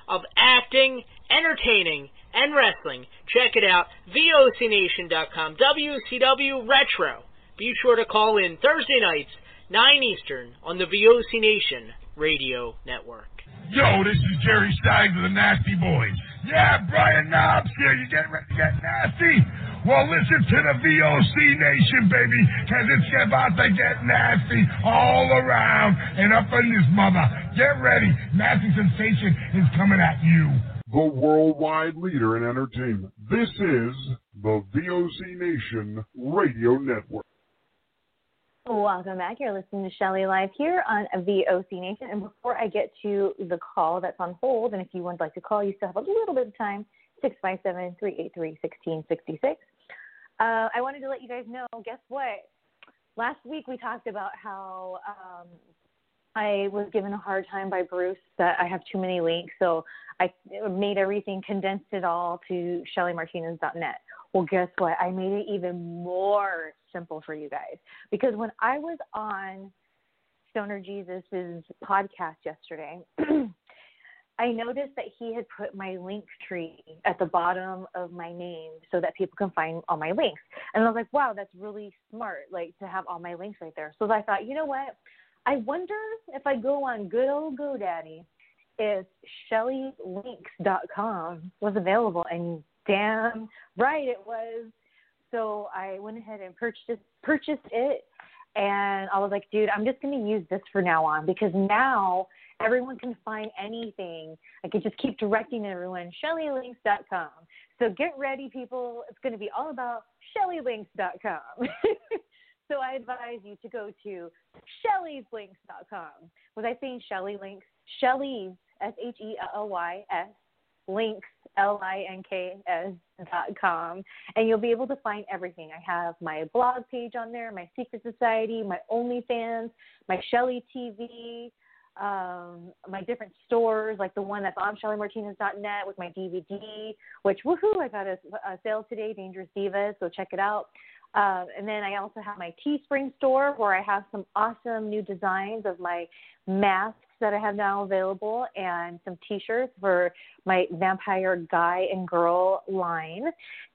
of acting, entertaining, and wrestling. Check it out. VOCNation.com. WCW Retro. Be sure to call in Thursday nights, 9 Eastern, on the VOC Nation Radio Network. Yo, this is Jerry Stein of the Nasty Boys. Yeah, Brian Knobbs here. You getting ready to get nasty? Well, listen to the VOC Nation, baby, because it's about to get nasty all around and up in this mother. Get ready. Nasty Sensation is coming at you. The worldwide leader in entertainment. This is the VOC Nation Radio Network. Welcome back. You're listening to Shelly Live here on VOC Nation. And before I get to the call that's on hold, and if you would like to call, you still have a little bit of time 657 383 1666. Uh, I wanted to let you guys know guess what? Last week we talked about how um, I was given a hard time by Bruce that I have too many links. So I made everything, condensed it all to ShellyMartinez.net. Well, guess what? I made it even more simple for you guys because when I was on Stoner Jesus's podcast yesterday, I noticed that he had put my link tree at the bottom of my name so that people can find all my links. And I was like, wow, that's really smart, like to have all my links right there. So I thought, you know what? I wonder if I go on good old GoDaddy if ShellyLinks.com was available, and damn right it was. So I went ahead and purchased purchased it, and I was like, dude, I'm just going to use this for now on because now everyone can find anything. I can just keep directing everyone ShellyLinks.com. So get ready, people. It's going to be all about ShellyLinks.com. so I advise you to go to Shelly'sLinks.com. Was I saying Shelly Links? Shelly's S H E L L Y S links L I N K S dot com, and you'll be able to find everything. I have my blog page on there, my secret society, my OnlyFans, my Shelly TV, um, my different stores, like the one that's on ShellyMartinez.net with my DVD, which woohoo! I got a, a sale today, Dangerous Divas. So check it out. Uh, and then I also have my Teespring store where I have some awesome new designs of my masks that I have now available and some t-shirts for my vampire guy and girl line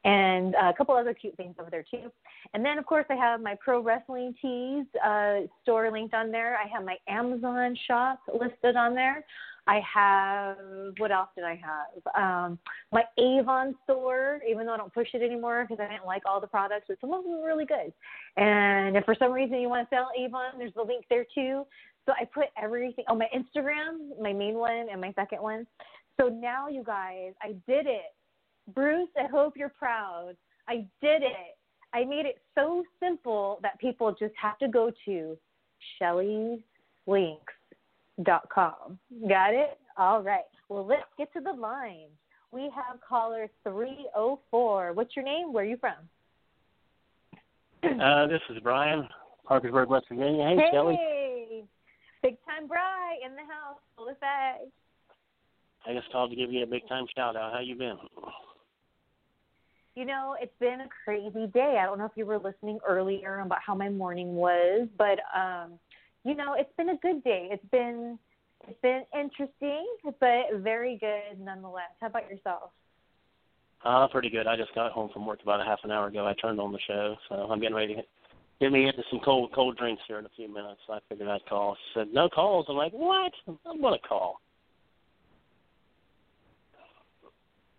and a couple other cute things over there too. And then of course I have my pro wrestling tees uh, store linked on there. I have my Amazon shop listed on there. I have what else did I have? Um, my Avon store, even though I don't push it anymore because I didn't like all the products, but some of them are really good. And if for some reason you want to sell Avon, there's the link there too. So I put everything on oh, my Instagram, my main one and my second one. So now you guys, I did it. Bruce, I hope you're proud. I did it. I made it so simple that people just have to go to Shelly'sLinks.com. Got it? All right. Well, let's get to the line. We have caller 304. What's your name? Where are you from? Uh, this is Brian, Parkersburg, West Virginia. Hey, hey. Shelly. Big time Bry in the house, full fags. I just called to give you a big time shout out. How you been? You know, it's been a crazy day. I don't know if you were listening earlier about how my morning was, but um, you know, it's been a good day. It's been it's been interesting, but very good nonetheless. How about yourself? Uh, pretty good. I just got home from work about a half an hour ago. I turned on the show, so I'm getting ready to get me into some cold cold drinks here in a few minutes. So I figured I'd call. She said no calls. I'm like, what? I'm gonna call.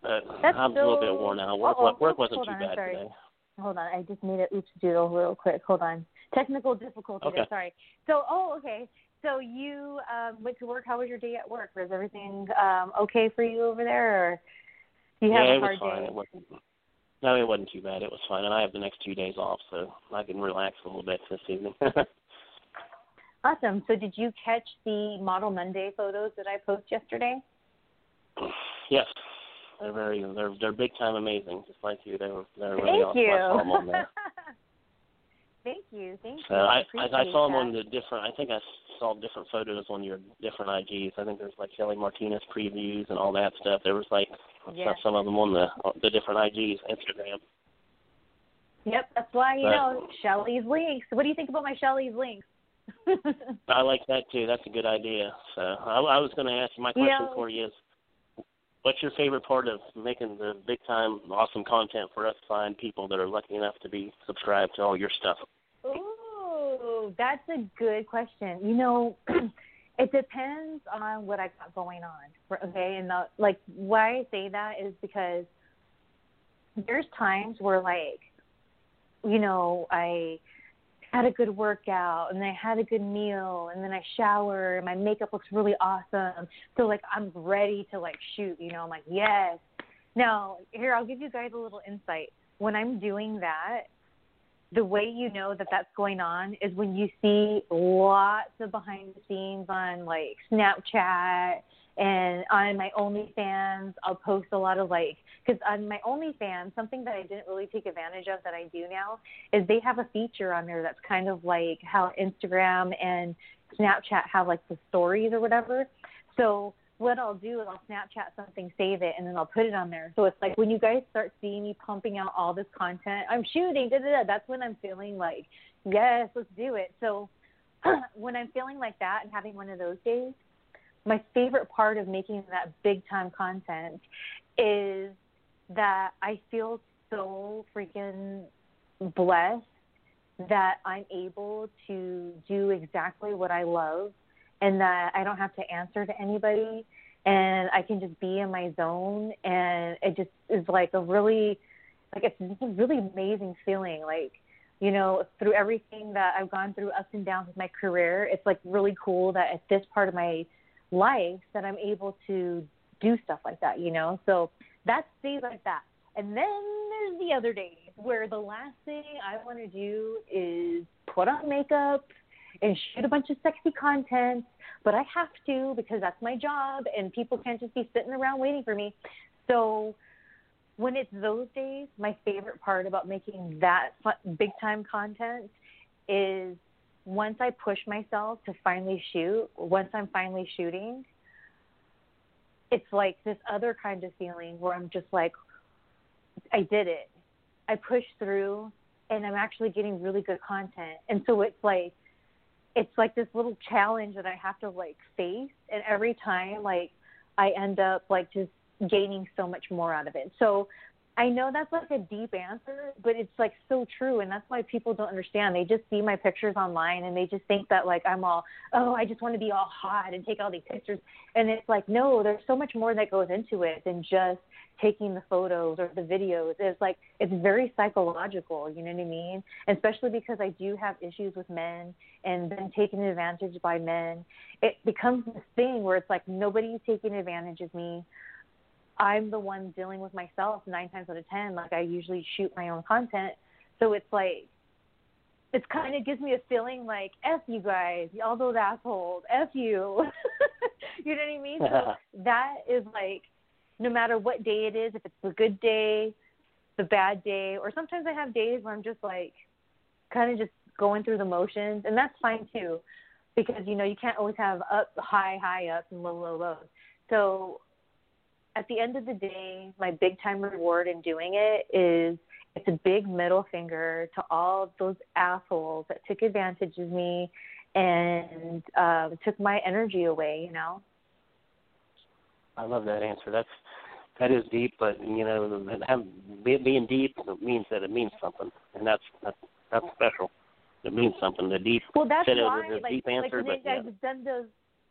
But That's I'm so... a little bit worn out. Work work wasn't Hold too on, bad today. Hold on, I just made it oops doodle real quick. Hold on. Technical difficulty Okay. there, sorry. So oh okay. So you um went to work, how was your day at work? Was everything um okay for you over there or do you have yeah, a it was hard fine. day? It wasn't. No, it wasn't too bad. It was fine, and I have the next two days off, so I can relax a little bit this evening. Awesome. So did you catch the Model Monday photos that I posted yesterday? yes, they're very they're they're big time amazing, just like you. They were they're really Thank awesome. you. I saw them on there. Thank you. Thank So you. I I, I saw them that. on the different. I think I saw different photos on your different IGs. I think there's like Kelly Martinez previews and all that stuff. There was like Yeah. some of them on the the different IGs, Instagram. Yep, that's why you But- know Shelly's links. What do you think about my Shelly's links? I like that too. That's a good idea. So I, I was going to ask you. My You question know- for you is, what's your favorite part of making the big time awesome content for us fine people that are lucky enough to be subscribed to all your stuff? Ooh, that's a good question. You know, it depends on what I got going on. Okay, and the, like why I say that is because there's times where like, you know, I had a good workout and I had a good meal and then I shower and my makeup looks really awesome. So like I'm ready to like shoot, you know, I'm like, yes. Now, here I'll give you guys a little insight. When I'm doing that, the way you know that that's going on is when you see lots of behind the scenes on like Snapchat and on my OnlyFans. I'll post a lot of like because on my OnlyFans, something that I didn't really take advantage of that I do now is they have a feature on there that's kind of like how Instagram and Snapchat have like the stories or whatever. So what I'll do is I'll Snapchat something, save it, and then I'll put it on there. So it's like when you guys start seeing me pumping out all this content, I'm shooting, da da da. That's when I'm feeling like, yes, let's do it. So when I'm feeling like that and having one of those days, my favorite part of making that big time content is that I feel so freaking blessed that I'm able to do exactly what I love and that I don't have to answer to anybody and I can just be in my zone. And it just is like a really like it's a really amazing feeling. Like you know through everything that I've gone through ups and downs with my career it's like really cool that at this part of my life that I'm able to do stuff like that you know? So that's days like that and then there's the other days where the last thing I want to do is put on makeup and shoot a bunch of sexy content, but I have to because that's my job and people can't just be sitting around waiting for me. So when it's those days, my favorite part about making that big time content is once I push myself to finally shoot, once I'm finally shooting, it's like this other kind of feeling where I'm just like, I did it. I pushed through and I'm actually getting really good content. And so it's like it's like this little challenge that I have to like face and every time like I end up like just gaining so much more out of it. So I know that's like a deep answer, but it's like so true and that's why people don't understand. They just see my pictures online and they just think that like I'm all, oh, I just want to be all hot and take all these pictures. And it's like, no, there's so much more that goes into it than just taking the photos or the videos. It's like it's very psychological, you know what I mean? Especially because I do have issues with men and been taken advantage by men. It becomes this thing where it's like nobody's taking advantage of me. I'm the one dealing with myself nine times out of ten. Like I usually shoot my own content. So it's like it kind of gives me a feeling like F you guys, all those assholes, F you. you know what I mean? So that is like no matter what day it is, if it's a good day, the bad day, or sometimes I have days where I'm just like kind of just going through the motions, and that's fine too, because you know you can't always have up high high ups and low low lows. So at the end of the day, my big time reward in doing it is it's a big middle finger to all those assholes that took advantage of me and uh, took my energy away. You know. I love that answer. That's that is deep, but you know, being deep means that it means something, and that's that's, that's special. It means something. The deep. Well, that's why, it was a like, deep answer, like when but I've yeah. done those.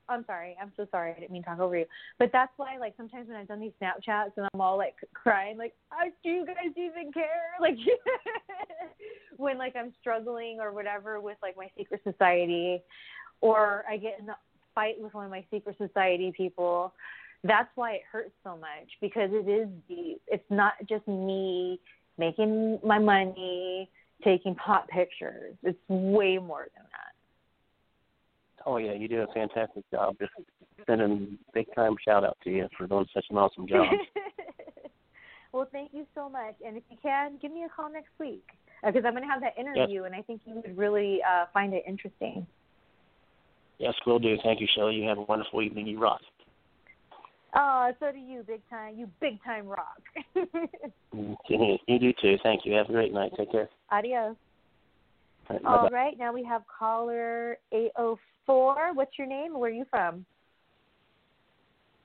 I'm sorry. I'm so sorry. I didn't mean to talk over you. But that's why, like, sometimes when I've done these Snapchats and I'm all like crying, like, I, do you guys even care? Like, when like I'm struggling or whatever with like my secret society, or I get in a fight with one of my secret society people, that's why it hurts so much because it is deep. It's not just me making my money, taking pot pictures. It's way more than that. Oh yeah, you do a fantastic job. Just sending a big time shout out to you for doing such an awesome job. well, thank you so much. And if you can, give me a call next week because I'm going to have that interview, and I think you would really uh, find it interesting. yes, will do. Thank you, Shelly. You have a wonderful evening. You rock. Oh, so do you, big time. You big time rock. You do too. Thank you. Have a great night. Take care. Adios. All right, All bye-bye. right, now we have caller 804. What's your name? Where are you from?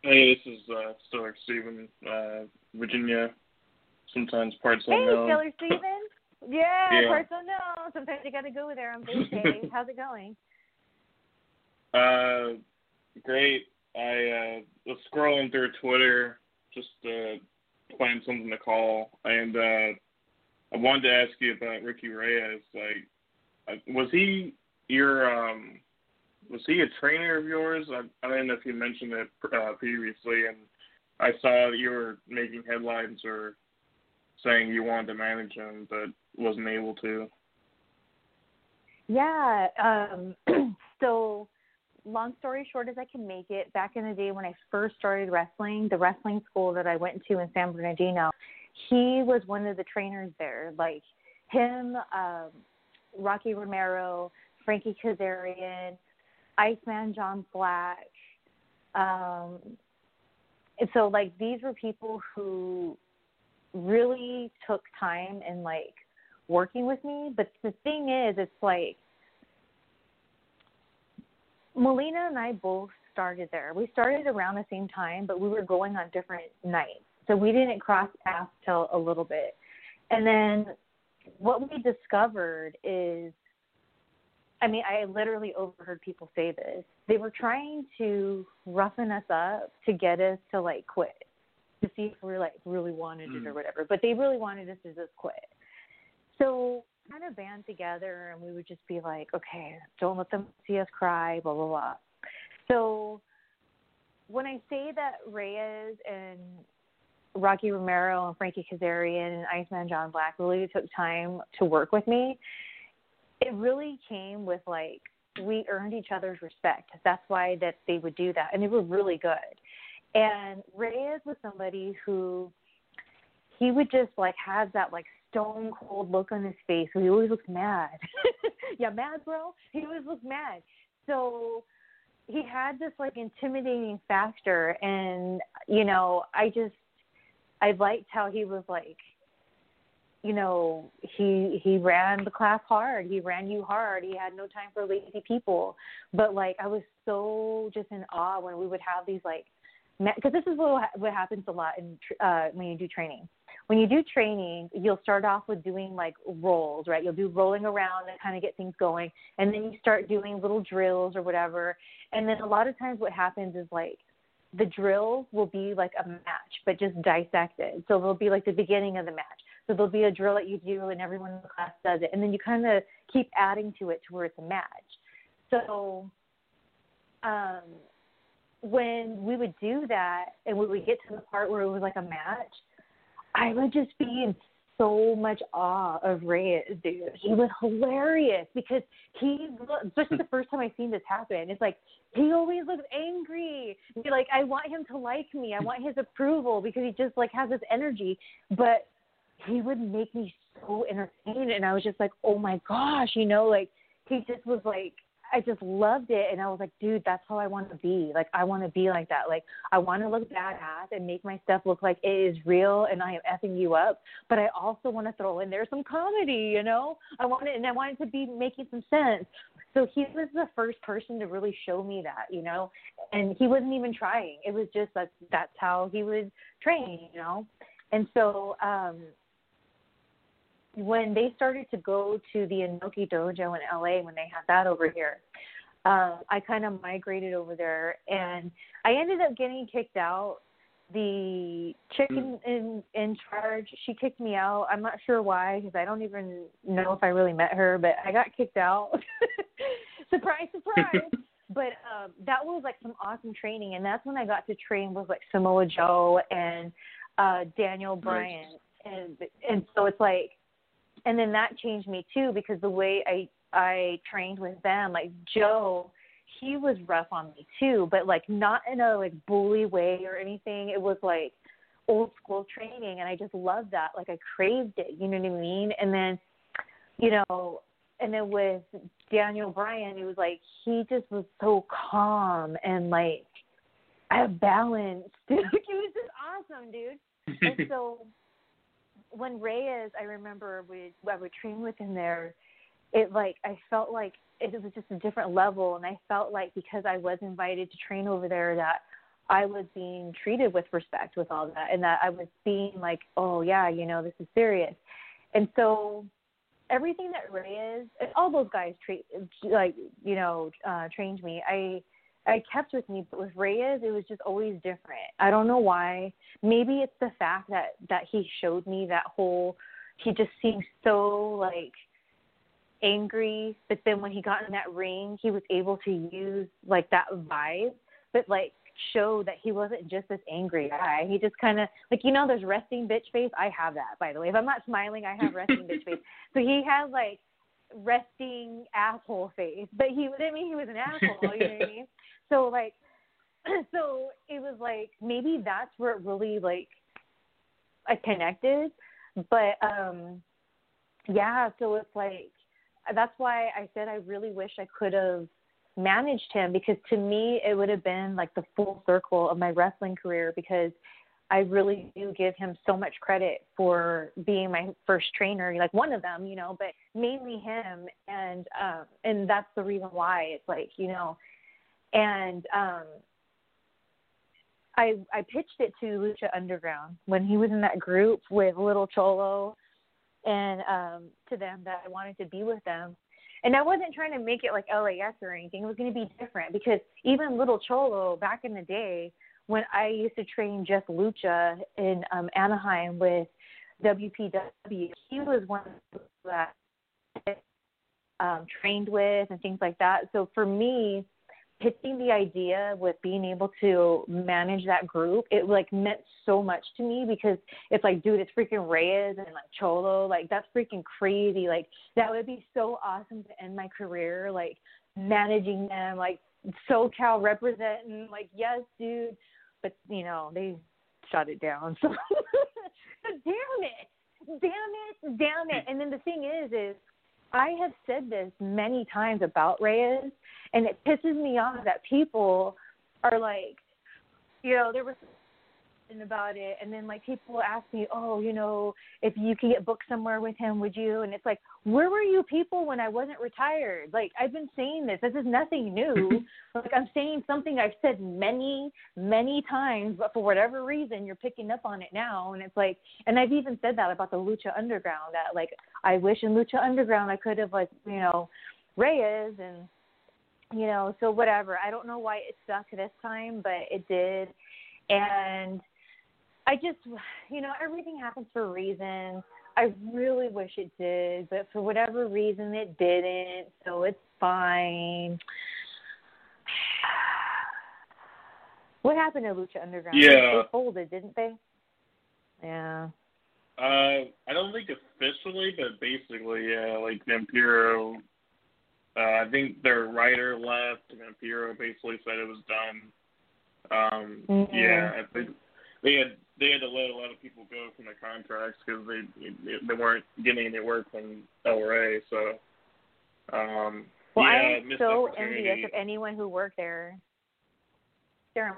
Hey, this is uh, Stoic Steven, uh, Virginia. Sometimes parts Hey, unknown. Killer Steven. Yeah, Yeah. parts unknown. Sometimes you got to go there on Thursday. How's it going? Uh, great. I uh, was scrolling through Twitter just to find something to call, and uh, I wanted to ask you about Ricky Reyes. Like, uh, was he your um, was he a trainer of yours? I, I don't know if you mentioned it uh, previously, and I saw that you were making headlines or saying you wanted to manage him, but wasn't able to. Yeah. Um, so, long story short, as I can make it, back in the day when I first started wrestling, the wrestling school that I went to in San Bernardino, he was one of the trainers there. Like him, um, Rocky Romero, Frankie Kazarian, Iceman John Black. Um, and so, like, these were people who really took time and like working with me. But the thing is, it's like Melina and I both started there. We started around the same time, but we were going on different nights. So we didn't cross paths till a little bit. And then what we discovered is I mean, I literally overheard people say this. They were trying to roughen us up to get us to like quit, to see if we like really wanted it or mm. whatever. But they really wanted us to just quit. So kind of band together and we would just be like, okay, don't let them see us cry, blah blah blah. So when I say that Reyes and Rocky Romero and Frankie Kazarian and Iceman John Black really took time to work with me, it really came with like we earned each other's respect. That's why that they would do that, and they were really good. And Reyes was somebody who he would just like have that like stone cold look on his face. He always looks mad. yeah, mad, bro. He always looks mad. So he had this like intimidating factor, and you know, I just I liked how he was like you know he he ran the class hard. He ran you hard. He had no time for lazy people. But like i was so just in awe when we would have these like because this is what what happens a lot in uh when you do training. When you do training you'll start off with doing like rolls right? You'll do rolling around and kind of get things going. And then you start doing little drills or whatever. And then a lot of times what happens is like the drills will be like a match but just dissected so it'll be like the beginning of the match. So there'll be a drill that you do, and everyone in the class does it, and then you kind of keep adding to it to where it's a match. So um, when we would do that, and we would get to the part where it was like a match, I would just be in so much awe of Reyes, dude. He was hilarious because he, especially the first time I seen this happen, it's like he always looks angry. Like, I want him to like me. I want his approval because he just like has this energy. But he would make me so entertained and I was just like, Oh my gosh, you know, like he just was like I just loved it and I was like, dude, that's how I want to be. Like I want to be like that. Like I want to look badass and make my stuff look like it is real and I am effing you up, but I also want to throw in there some comedy, you know? I want it and I want it to be making some sense. So he was the first person to really show me that, you know? And he wasn't even trying. It was just that that's how he would train, you know? And so um when they started to go to the Inoki Dojo in LA when they had that over here, uh, I kind of migrated over there, and I ended up getting kicked out. The chicken mm. in in charge, she kicked me out. I'm not sure why because I don't even know if I really met her, but I got kicked out. surprise, surprise. but um, that was like some awesome training, and that's when I got to train with like Samoa Joe and uh, Daniel Bryan, right. and and so it's like and then that changed me too because the way I I trained with them, like Joe, he was rough on me too, but like not in a like bully way or anything. It was like old school training and I just loved that. Like I craved it, you know what I mean? And then, you know, and then with Daniel Bryan, it was like he just was so calm and like I have balance. Dude, it was just awesome, dude. and so when Reyes, I remember we I would train with him there. It like I felt like it was just a different level, and I felt like because I was invited to train over there that I was being treated with respect with all that, and that I was being like, oh yeah, you know, this is serious, and so everything that Reyes, and all those guys treat like you know uh, trained me. I I kept with me, but with Reyes, it was just always different. I don't know why. Maybe it's the fact that that he showed me that whole. He just seemed so like angry, but then when he got in that ring, he was able to use like that vibe, but like show that he wasn't just this angry guy. He just kind of like you know, there's resting bitch face. I have that by the way. If I'm not smiling, I have resting bitch face. So he had like resting asshole face, but he didn't mean he was an asshole. you know what I mean? So like, so it was like maybe that's where it really like I connected, but um, yeah. So it's like that's why I said I really wish I could have managed him because to me it would have been like the full circle of my wrestling career because I really do give him so much credit for being my first trainer, like one of them, you know, but mainly him and um and that's the reason why it's like, you know, and um I I pitched it to Lucha Underground when he was in that group with Little Cholo and um to them that I wanted to be with them. And I wasn't trying to make it like LAX or anything. It was going to be different because even Little Cholo back in the day when I used to train Jeff Lucha in um, Anaheim with WPW, he was one that um, trained with and things like that. So for me, pitching the idea with being able to manage that group, it like meant so much to me because it's like, dude, it's freaking Reyes and like Cholo, like that's freaking crazy. Like that would be so awesome to end my career, like managing them, like SoCal representing, like yes, dude. But you know they shut it down. So damn it, damn it, damn it. And then the thing is, is I have said this many times about Reyes, and it pisses me off that people are like, you know, there was about it. And then like people ask me oh you know if you could get booked somewhere with him would you? And it's like where were you people when i wasn't retired? Like i've been saying this. This is nothing new. Like i'm saying something i've said many many times but for whatever reason you're picking up on it now. And it's like and i've even said that about the lucha underground that like i wish in lucha underground i could have like you know reyes and you know so whatever. I don't know why it stuck this time but it did. And I just, you know, everything happens for a reason. I really wish it did, but for whatever reason it didn't, so it's fine. What happened to Lucha Underground? Yeah. They folded, didn't they? Yeah. Uh, I don't think officially, but basically, yeah. Like Vampiro, uh, I think their writer left. Vampiro basically said it was done. Um, Mhm. Yeah, I think they had they had to let a lot of people go from the contracts because they they weren't getting any work from LRA. So, um, Well, yeah, I am so envious of anyone who worked there. There,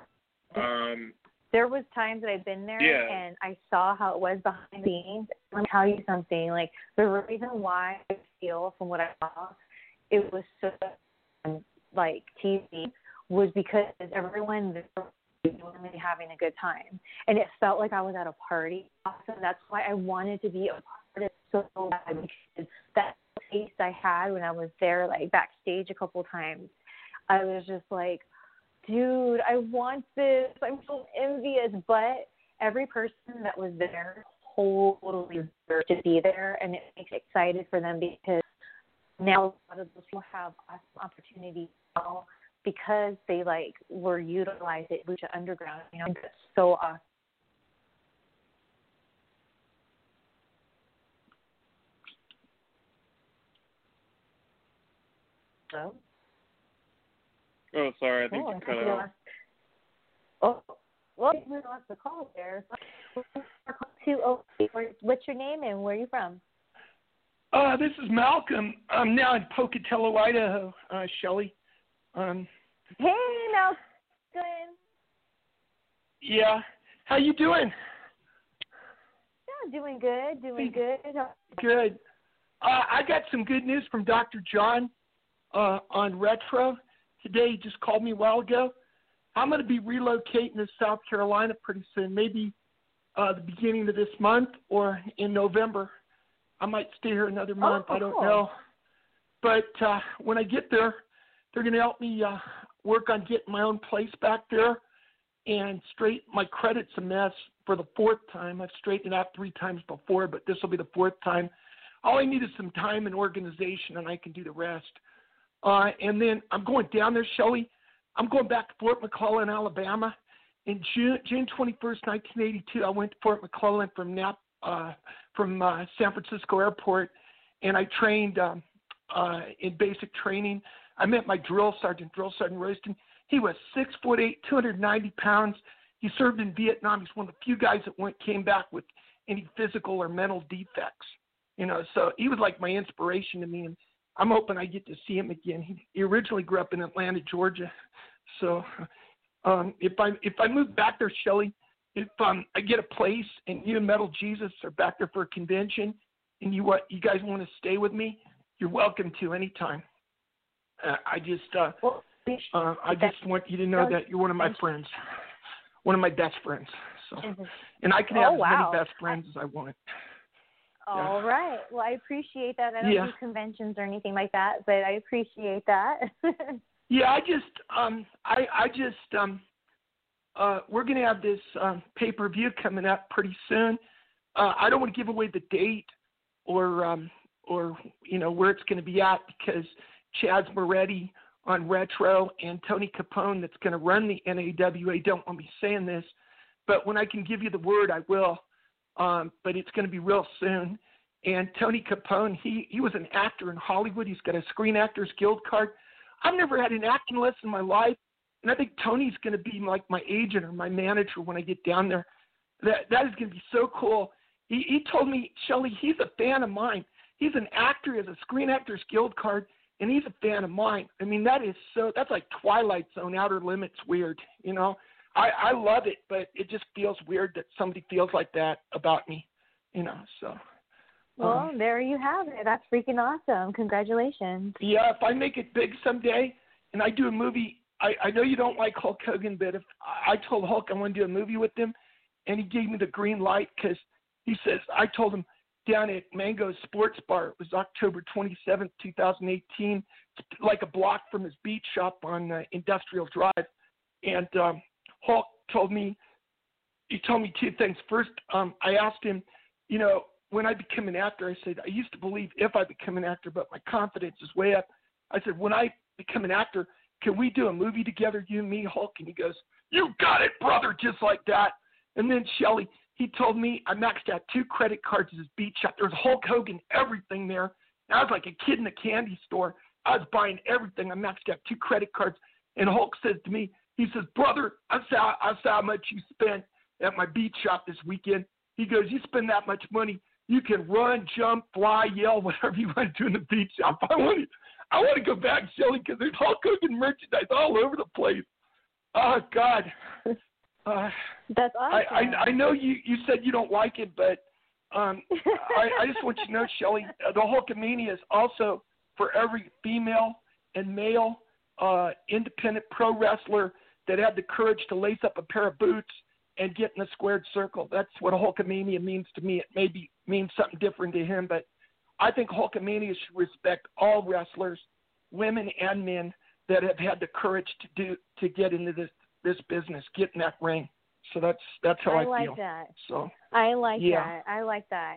Um, there was times that I've been there Yeah. and I saw how it was behind the scenes. Let me tell you something. Like the reason why I feel from what I saw, it was so like TV was because everyone there genuinely having a good time, and it felt like I was at a party. So that's why I wanted to be a part of it so bad because that taste I had when I was there, like backstage a couple times, I was just like, dude, I want this. I'm so envious. But every person that was there totally deserved to be there, and it makes me excited for them because now a lot of those people have awesome opportunities because they like were utilized at Lucha Underground. You know, that's so awesome. So, oh, sorry, I think oh, you I cut think we out. lost. Oh, well, we lost the call there. Two oh, what's your name and where are you from? Uh, this is Malcolm. I'm now in Pocatello, Idaho. Uh, Shelly. Um, Hey, Malcolm. yeah. How you doing? Yeah, doing good, doing good. Good. Uh, I got some good news from Dr. John uh, on Retro today. He just called me a while ago. I'm going to be relocating to South Carolina pretty soon, maybe uh, the beginning of this month or in November. I might stay here another month. I don't cool. know. But uh, when I get there, they're going to help me uh, work on getting my own place back there and straight. My credit's a mess for the fourth time. I've straightened it out three times before, but this will be the fourth time. All I need is some time and organization, and I can do the rest. Uh, and then I'm going down there, Shelly. I'm going back to Fort McClellan, Alabama. In June, June 21st, 1982, I went to Fort McClellan from Nap, uh, from uh, San Francisco Airport, and I trained um, uh, in basic training. I met my drill sergeant, Drill Sergeant Royston. He was six foot eight, 290 pounds. He served in Vietnam. He's one of the few guys that went came back with any physical or mental defects. You know, so he was like my inspiration to me, and I'm hoping I get to see him again. He, he originally grew up in Atlanta, Georgia, so um, if I if I move back there, Shelly, if um, I get a place and you and Metal Jesus are back there for a convention, and you what you guys want to stay with me, you're welcome to anytime. Uh, I just uh, uh, I just want you to know that you're one of my friends, one of my best friends. So, and I can Oh, have as many best friends as I want. All right. Well, I appreciate that. I don't Yeah. do conventions or anything like that, but I appreciate that. Yeah, I just um I I just um uh we're gonna have this um pay per view coming up pretty soon. Uh I don't want to give away the date or um or you know where it's gonna be at because Chaz Moretti on Retro and Tony Capone that's gonna run the NAWA don't want me saying this, but when I can give you the word I will. Um but it's gonna be real soon. And Tony Capone, he he was an actor in Hollywood. He's got a Screen Actors Guild card. I've never had an acting lesson in my life, and I think Tony's going to be like my agent or my manager when I get down there. That that is going to be so cool. He he told me, Shelly, he's a fan of mine. He's an actor, he has a Screen Actors Guild card, and he's a fan of mine. I mean, that is so. That's like Twilight Zone, Outer Limits, weird. You know, I I love it, but it just feels weird that somebody feels like that about me. You know, so. well, um, there you have it. That's freaking awesome. Congratulations. Yeah, if I make it big someday and I do a movie, I, I know you don't like Hulk Hogan, but if I I told Hulk I want to do a movie with him, and he gave me the green light because he says I told him down at Mango Sports Bar. It was October 27th, 2018, it's like a block from his beach shop on uh, Industrial Drive, and um, Hulk told me he told me two things. First, um, I asked him, you know, when I become an actor, I said I used to believe if I become an actor, but my confidence is way up. I said when I become an actor, can we do a movie together, you and me, Hulk? And he goes, you got it, brother, just like that. And then Shelly, he told me I maxed out two credit cards at his beach shop. There was Hulk Hogan, everything there. And I was like a kid in a candy store. I was buying everything. I maxed out two credit cards. And Hulk says to me, he says, brother, I saw, I saw how much you spent at my beach shop this weekend. He goes, you spend that much money, you can run, jump, fly, yell, whatever you want to do in the beach shop. I want to, I want to go back, Shelly, because there's Hulk Hogan merchandise all over the place. Oh God. Uh, That's I, awesome. I I know you you said you don't like it, but um, I, I just want you to know, Shelly, uh, the Hulkamania is also for every female and male uh, independent pro wrestler that had the courage to lace up a pair of boots and get in a squared circle. That's what a Hulkamania means to me. It may be means something different to him, but I think Hulkamania should respect all wrestlers, women and men, that have had the courage to do to get into this this business, get in that ring. So that's that's how I, feel. I like feel. that. So I like Yeah. that. I like that.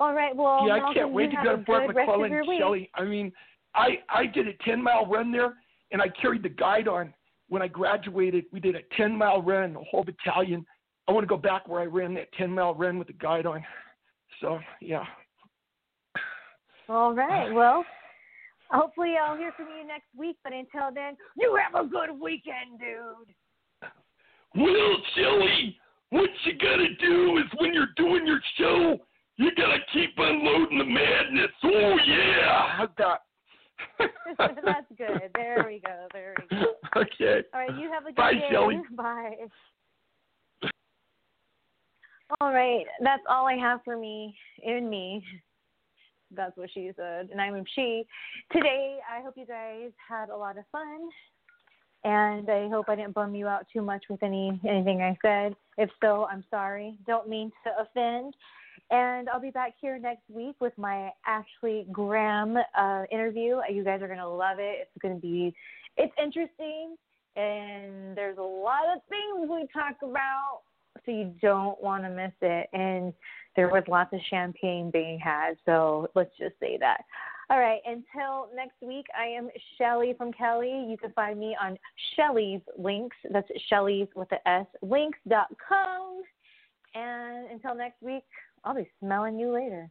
All right. Well, yeah, I can't wait to go to Fort good rest of McClellan. Shelly. I mean, I I did a ten mile run there, and I carried the guidon. When I graduated, we did a ten mile run, the whole battalion. I want to go back where I ran that ten mile run with the guidon. So yeah, All right. Well, hopefully I'll hear from you next week. But until then, you have a good weekend, dude. Well, Shelly, what you gotta do is when you're doing your show, you gotta keep unloading the madness. Oh yeah, how's that? That's good. There we go. There we go. Okay. All right. You have a good Bye, day. Shelly. Bye. All right. That's all I have for me in me. That's what she said, and I'm she. Today, I hope you guys had a lot of fun, and I hope I didn't bum you out too much with any anything I said. If so, I'm sorry. Don't mean to offend. And I'll be back here next week with my Ashley Graham uh, interview. You guys are gonna love it. It's gonna be, it's interesting, and there's a lot of things we talk about, so you don't want to miss it. And there was lots of champagne being had, so let's just say that. All right, until next week, I am Shelly from Cali. You can find me on Shelly's Links. That's Shelly's with the S, links.com. And until next week, I'll be smelling you later.